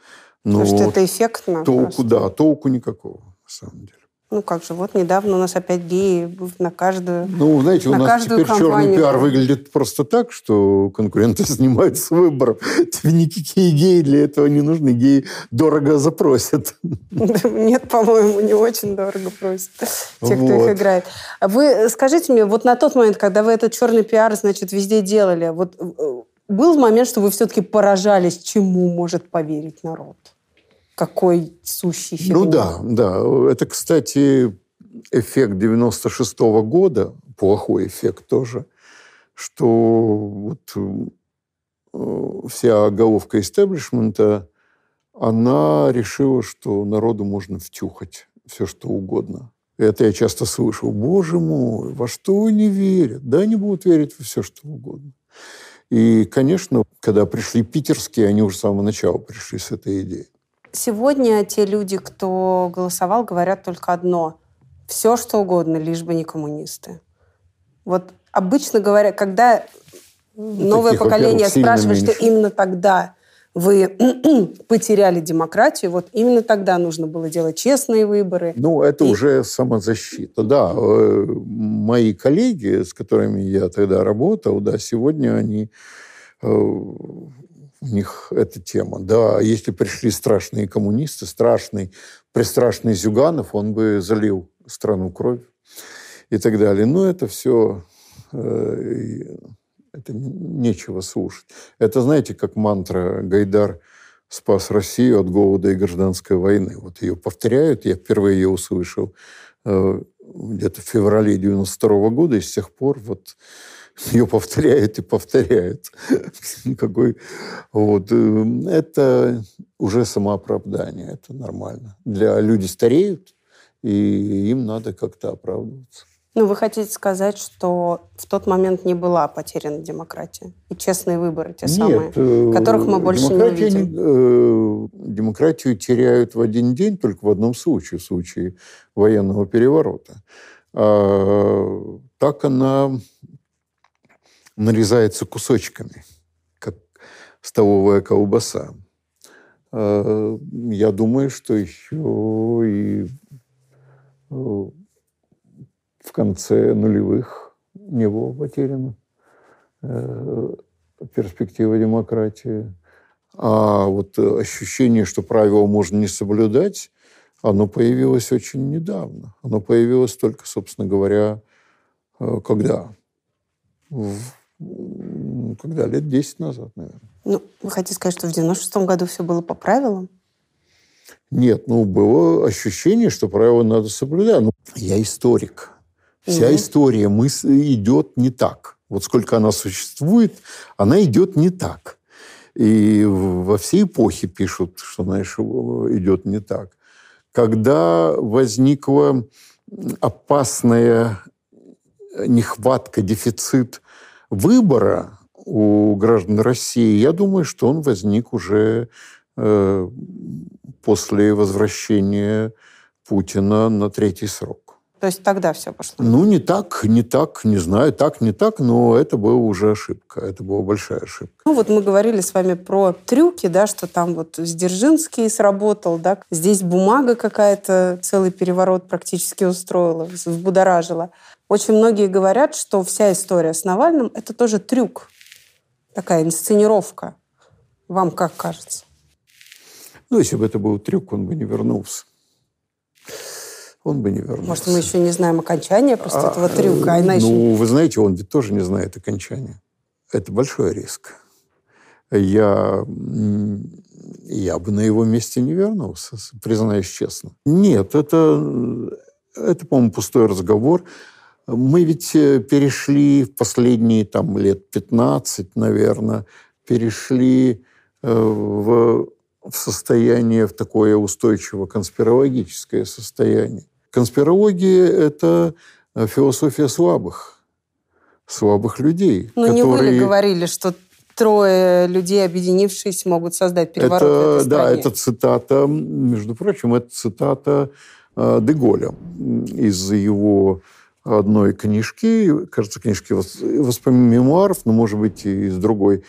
Ну, Потому что это эффектно толку, просто. да, толку никакого, на самом деле. Ну как же, вот недавно у нас опять геи на каждую Ну, знаете, у на нас теперь черный компанию. пиар выглядит просто так, что конкуренты снимают с выборов. Тебе никакие геи для этого не нужны. Геи дорого запросят. Нет, по-моему, не очень дорого просят те, кто Вот. их играет. Вы скажите мне, вот на тот момент, когда вы этот черный пиар, значит, везде делали, вот э, был момент, что вы все-таки поражались, чему может поверить народ? Какой сущий фигур? Ну да, да. Это, кстати, эффект 96 года, плохой эффект тоже, что вот э, вся головка истеблишмента, она решила, что народу можно втюхать все, что угодно. Это я часто слышу. Боже мой, во что они верят? Да, они будут верить во все, что угодно. И, конечно, когда пришли питерские, они уже с самого начала пришли с этой идеей. Сегодня те люди, кто голосовал, говорят только одно. Все, что угодно, лишь бы не коммунисты. Вот обычно говоря, когда новое таких, поколение спрашивает, что именно тогда вы потеряли демократию, вот именно тогда нужно было делать честные выборы. Ну, это И- уже самозащита. Да, э, мои коллеги, с которыми я тогда работал, да, сегодня они, э, у них эта тема. Да, если пришли страшные коммунисты, страшный, пристрашный Зюганов, он бы залил страну кровь и так далее. Но это все, это нечего слушать. Это, знаете, как мантра Гайдар спас Россию от голода и гражданской войны. Вот ее повторяют, я впервые ее услышал э, где-то в феврале 92 года, и с тех пор вот ее повторяют и повторяют. Какой, вот, э, это уже самооправдание, это нормально. Для люди стареют, и им надо как-то оправдываться. Ну, вы хотите сказать, что в тот момент не была потеряна демократия? И честные выборы, те самые, э, которых мы больше не увидим? э, демократию теряют в один день только в одном случае, в случае военного переворота. А, так она нарезается кусочками, как столовая колбаса. А, я думаю, что еще и э, в конце нулевых не было потеряно э, перспектива демократии. А вот ощущение, что правила можно не соблюдать, оно появилось очень недавно. Оно появилось только, собственно говоря, э, когда? В- когда? Лет 10 назад, наверное. Ну, вы хотите сказать, что в 96-м году все было по правилам? Нет, ну, было ощущение, что правила надо соблюдать. Ну, я историк. Вся Мгм. история мыс- идет не так. Вот сколько она существует, она идет не так. И во всей эпохе пишут, что, знаешь, идет не так. Когда возникла опасная нехватка, дефицит выбора у граждан России, я думаю, что он возник уже э, после возвращения Путина на третий срок. То есть тогда все пошло? Ну, не так, не так, не знаю, так, не так, но это была уже ошибка. Это была большая ошибка. Ну вот мы говорили с вами про трюки, да, что там вот Сдержинский сработал, да, здесь бумага какая-то целый переворот практически устроила, взбудоражила. Очень многие говорят, что вся история с Навальным – это тоже трюк, такая инсценировка. Вам как кажется? Ну, если бы это был трюк, он бы не вернулся. Он бы не вернулся. Может, мы еще не знаем окончания просто А, этого трюка, а иначе... Ну, вы знаете, он ведь тоже не знает окончания. Это большой риск. Я, я бы на его месте не вернулся, признаюсь честно. Нет, это, это по-моему, пустой разговор. Мы ведь э, перешли в последние там, лет 15, наверное, перешли э, в, в состояние, в такое устойчиво конспирологическое состояние. Конспирология – это э, философия слабых, слабых людей. Ну, не вы ли которые- говорили, что трое людей, объединившись, могут создать переворот в Это, этой да, это цитата, между прочим, это цитата Деголя из его одной книжки, кажется, книжки вос- воспоминаний мемуаров, но, может быть, и из другой,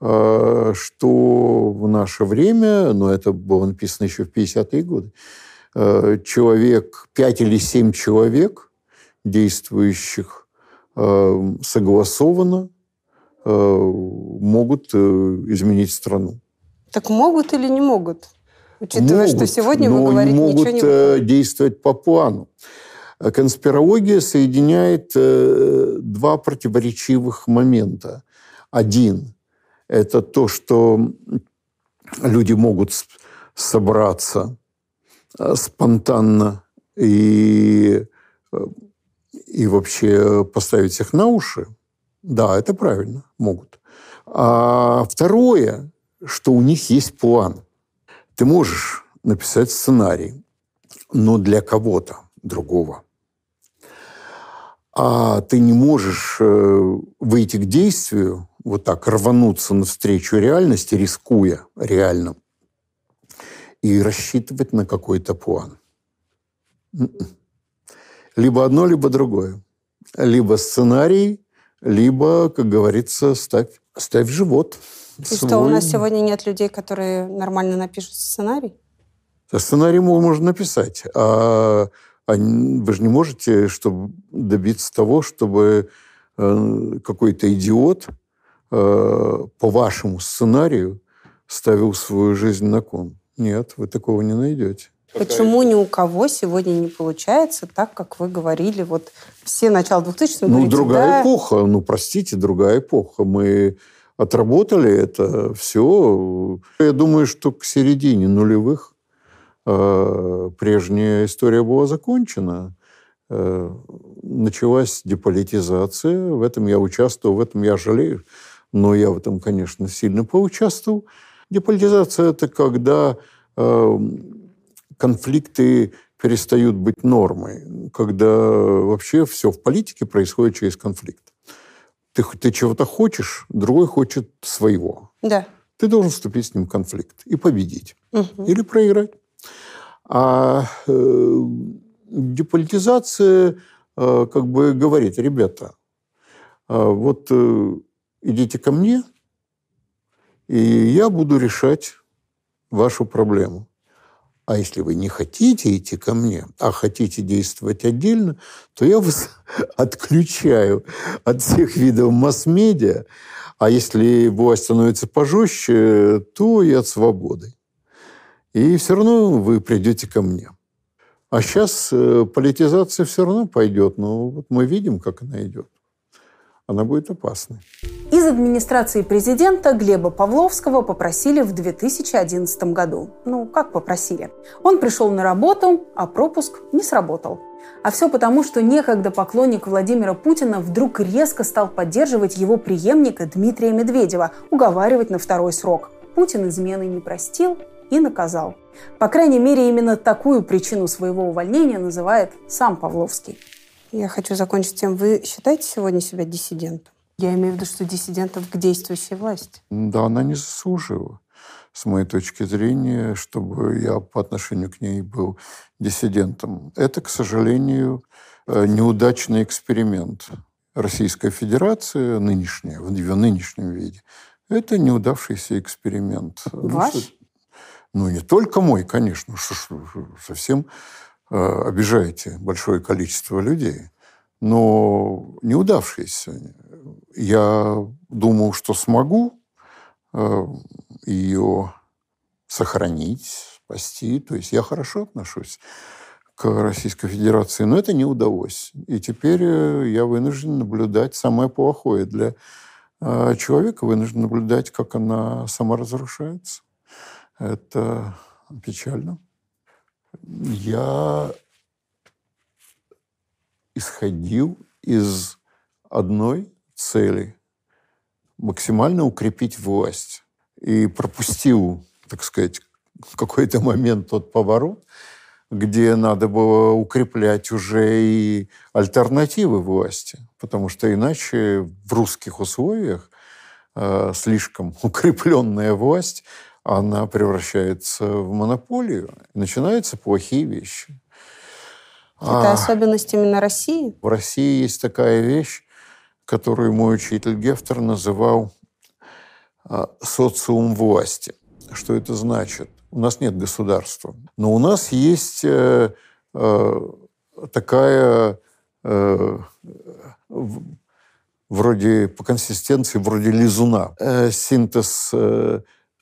э, что в наше время, но это было написано еще в 50-е годы, э, человек, пять или семь человек, действующих э, согласованно, могут э, изменить страну. Так могут или не могут? Учитывая, могут, что сегодня вы говорите, могут ничего не э, действовать по плану. Э, Конспирология соединяет э, два противоречивых момента. Один – это то, что люди могут собраться э, спонтанно и, э, и вообще поставить всех на уши. Да, это правильно, могут. А второе, что у них есть план. Ты можешь написать сценарий, но для кого-то другого. А ты не можешь э, выйти к действию, вот так рвануться навстречу реальности, рискуя реально, и рассчитывать на какой-то план. М-м. Либо одно, либо другое. Либо сценарий, либо, как говорится, ставь, ставь живот. И что, у нас сегодня нет людей, которые нормально напишут сценарий? Сценарий мо- можно написать, а, н- вы же не можете чтобы добиться того, чтобы э, какой-то идиот э, по вашему сценарию ставил свою жизнь на кон. Нет, вы такого не найдете. Почему ни у кого сегодня не получается так, как вы говорили? Вот все начало 2000-х Ну, говорите, другая да, эпоха. Ну, простите, другая эпоха. Мы отработали это все. Я думаю, что к середине нулевых прежняя история была закончена. Э, началась деполитизация. В этом я участвовал, в этом я жалею. Но я в этом, конечно, сильно поучаствовал. Деполитизация – это когда э, конфликты перестают быть нормой, когда вообще все в политике происходит через конфликт. Ты, ты чего-то хочешь, другой хочет своего. да. Ты должен вступить с ним в конфликт и победить. Мгм. Или проиграть. А э, деполитизация э, как бы говорит, ребята, э, вот идите ко мне, и я буду решать вашу проблему. А если вы не хотите идти ко мне, а хотите действовать отдельно, то я вас отключаю от всех видов масс-медиа. А если власть становится пожестче, то и от свободы. И все равно вы придете ко мне. А сейчас политизация все равно пойдет. Но вот мы видим, как она идет. Она будет опасной. Из администрации президента Глеба Павловского попросили в 2011 году. Ну, как попросили? Он пришел на работу, а пропуск не сработал. А все потому, что некогда поклонник Владимира Путина вдруг резко стал поддерживать его преемника Дмитрия Медведева, уговаривать на второй срок. Путин измены не простил и наказал. По крайней мере, именно такую причину своего увольнения называет сам Павловский. Я хочу закончить тем, вы считаете сегодня себя диссидентом? Я имею в виду, что диссидентом к действующей власти. Да, она не заслужила, с моей точки зрения, чтобы я по отношению к ней был диссидентом. Это, к сожалению, э, неудачный эксперимент. Российская Федерация, нынешняя, в ее нынешнем виде, это неудавшийся эксперимент. Ну, Ваш? Ну, не только мой, конечно. Совсем э, обижаете большое количество людей. Но неудавшийся. Я думал, что смогу э, ее сохранить, спасти. То есть я хорошо отношусь к Российской Федерации, но это не удалось. И теперь э, я вынужден наблюдать самое плохое для человека, вынужден наблюдать, как она саморазрушается. Это печально. Я исходил из одной цели – максимально укрепить власть. И пропустил, так сказать, в какой-то момент тот поворот, где надо было укреплять уже и альтернативы власти. Потому что иначе в русских условиях э, слишком укрепленная власть, она превращается в монополию. И начинаются плохие вещи. Это А, особенность именно России? в России есть такая вещь, которую мой учитель Гефтер называл а, социум власти. Что это значит? У нас нет государства. Но у нас есть э, э, такая э, вроде по консистенции вроде лизуна синтез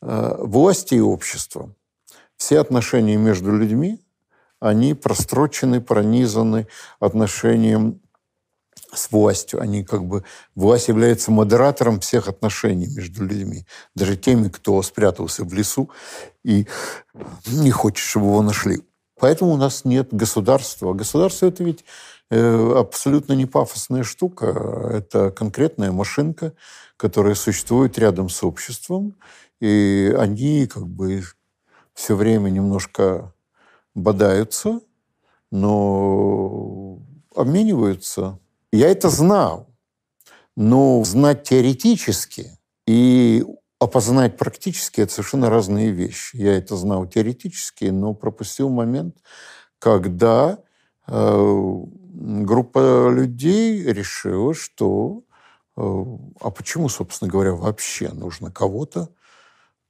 власти и общества. Все отношения между людьми, они прострочены, пронизаны отношением с властью. Они как бы... Власть является модератором всех отношений между людьми. Даже теми, кто спрятался в лесу и не хочет, чтобы его нашли. Поэтому у нас нет государства. Государство – это ведь э, абсолютно не пафосная штука. Это конкретная машинка, которая существует рядом с обществом. И они как бы все время немножко бодаются, но обмениваются. Я это знал, но знать теоретически и опознать практически – это совершенно разные вещи. Я это знал теоретически, но пропустил момент, когда э, группа людей решила, что э, а почему, собственно говоря, вообще нужно кого-то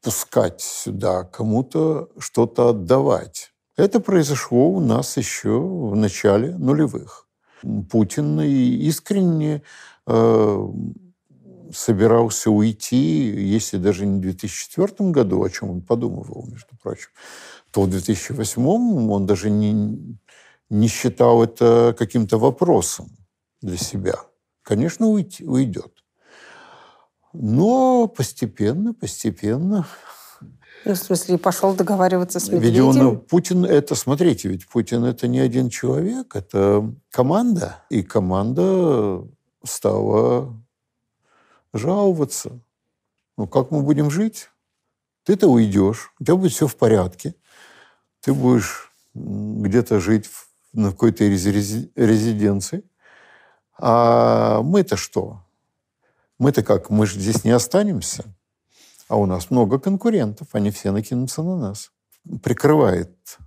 пускать сюда, кому-то что-то отдавать. Это произошло у нас еще в начале нулевых. Путин искренне э, собирался уйти, если даже не в 2004 году, о чем он подумывал, между прочим, то в 2008 он даже не, не считал это каким-то вопросом для себя. Конечно, уйти, уйдет. Но постепенно, постепенно Ну, в смысле, пошел договариваться с ведь Медведевым? он, Путин это, смотрите, ведь Путин это не один человек, это команда. И команда стала жаловаться. Ну, как мы будем жить? Ты-то уйдешь, у тебя будет все в порядке. Ты будешь где-то жить в- на какой-то рези- рези- резиденции. А мы-то что? Мы-то как? Мы же здесь не останемся. А у нас много конкурентов, они все накинутся на нас. Прикрывает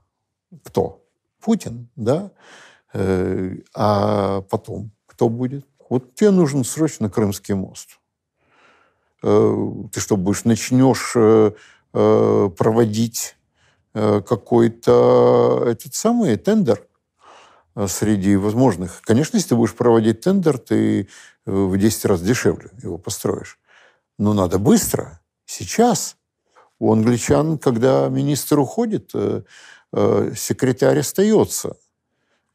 кто? Путин, да? Э, А потом кто будет? Вот тебе нужен срочно Крымский мост. Э, Ты что, будешь, начнешь э, проводить какой-то этот самый тендер среди возможных. Конечно, если ты будешь проводить тендер, ты э, в 10 раз дешевле его построишь. Но надо быстро, сейчас. У англичан, когда министр уходит, э, э, секретарь остается.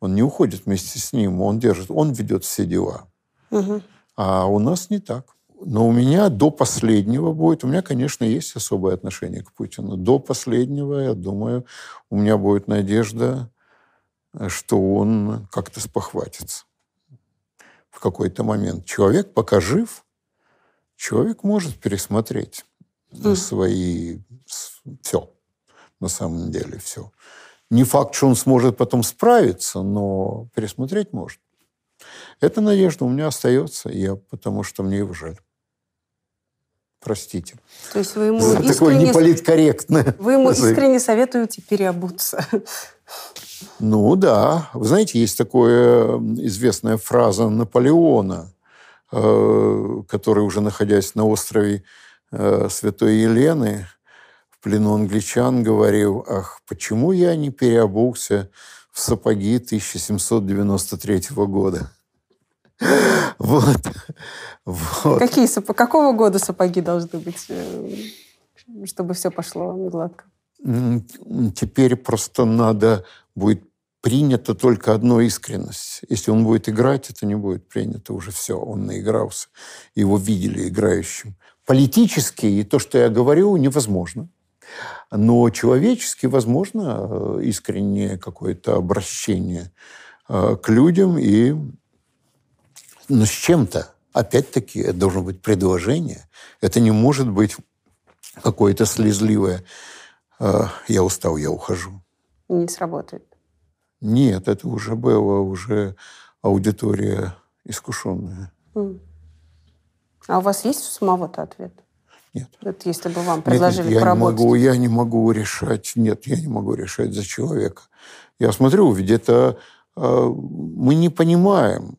Он не уходит вместе с ним, он держит, он ведет все дела. Мгм. А у нас не так. Но у меня до последнего будет, у меня, конечно, есть особое отношение к Путину. До последнего, я думаю, у меня будет надежда, э, что он как-то спохватится в какой-то момент. Человек пока жив, человек может пересмотреть свои... Все. На самом деле все. Не факт, что он сможет потом справиться, но пересмотреть может. Эта надежда у меня остается, я, потому что мне его жаль. Простите. То есть вы ему За такое искренне... неполиткорректное. Вы ему искренне советуете переобуться. Ну да. Вы знаете, есть такая известная фраза Наполеона, э, который, уже находясь на острове э, Святой Елены, в плену англичан, говорил, ах, почему я не переобулся в сапоги 1793 года? Вот. Вот. Какие сапоги? Какого года сапоги должны быть, э, чтобы все пошло гладко? Теперь просто надо будет принято только одно искренность. Если он будет играть, это не будет принято уже все. Он наигрался. Его видели играющим. Политически и то, что я говорю, невозможно. Но человечески возможно э, искреннее какое-то обращение э, к людям и но с чем-то. Опять-таки, это должно быть предложение. Это не может быть какое-то слезливое э, «я устал, я ухожу». Не сработает. Нет, это уже было, уже аудитория искушенная. А у вас есть у самого-то ответ? Нет. Вот если бы вам Нет, предложили нет, я не поработать. могу, я не могу решать. Нет, я не могу решать за человека. Я смотрю, ведь это э, мы не понимаем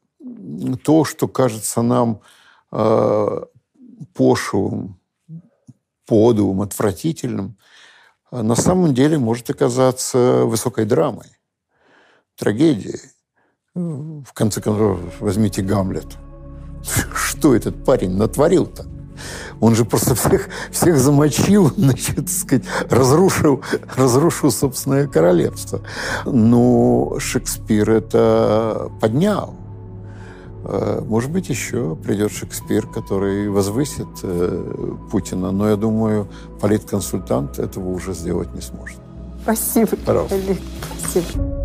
то, что кажется нам э, пошлым, подлым, отвратительным. а на самом деле может оказаться высокой драмой, трагедией. В конце концов, возьмите Гамлет. Что этот парень натворил-то? Он же просто всех, всех замочил, значит, сказать, разрушил, разрушил собственное королевство. Но Шекспир это поднял. Э, Может быть, еще придет Шекспир, который возвысит э, Путина, но я думаю, политконсультант этого уже сделать не сможет. Спасибо, Пожалуйста. Олег. Спасибо.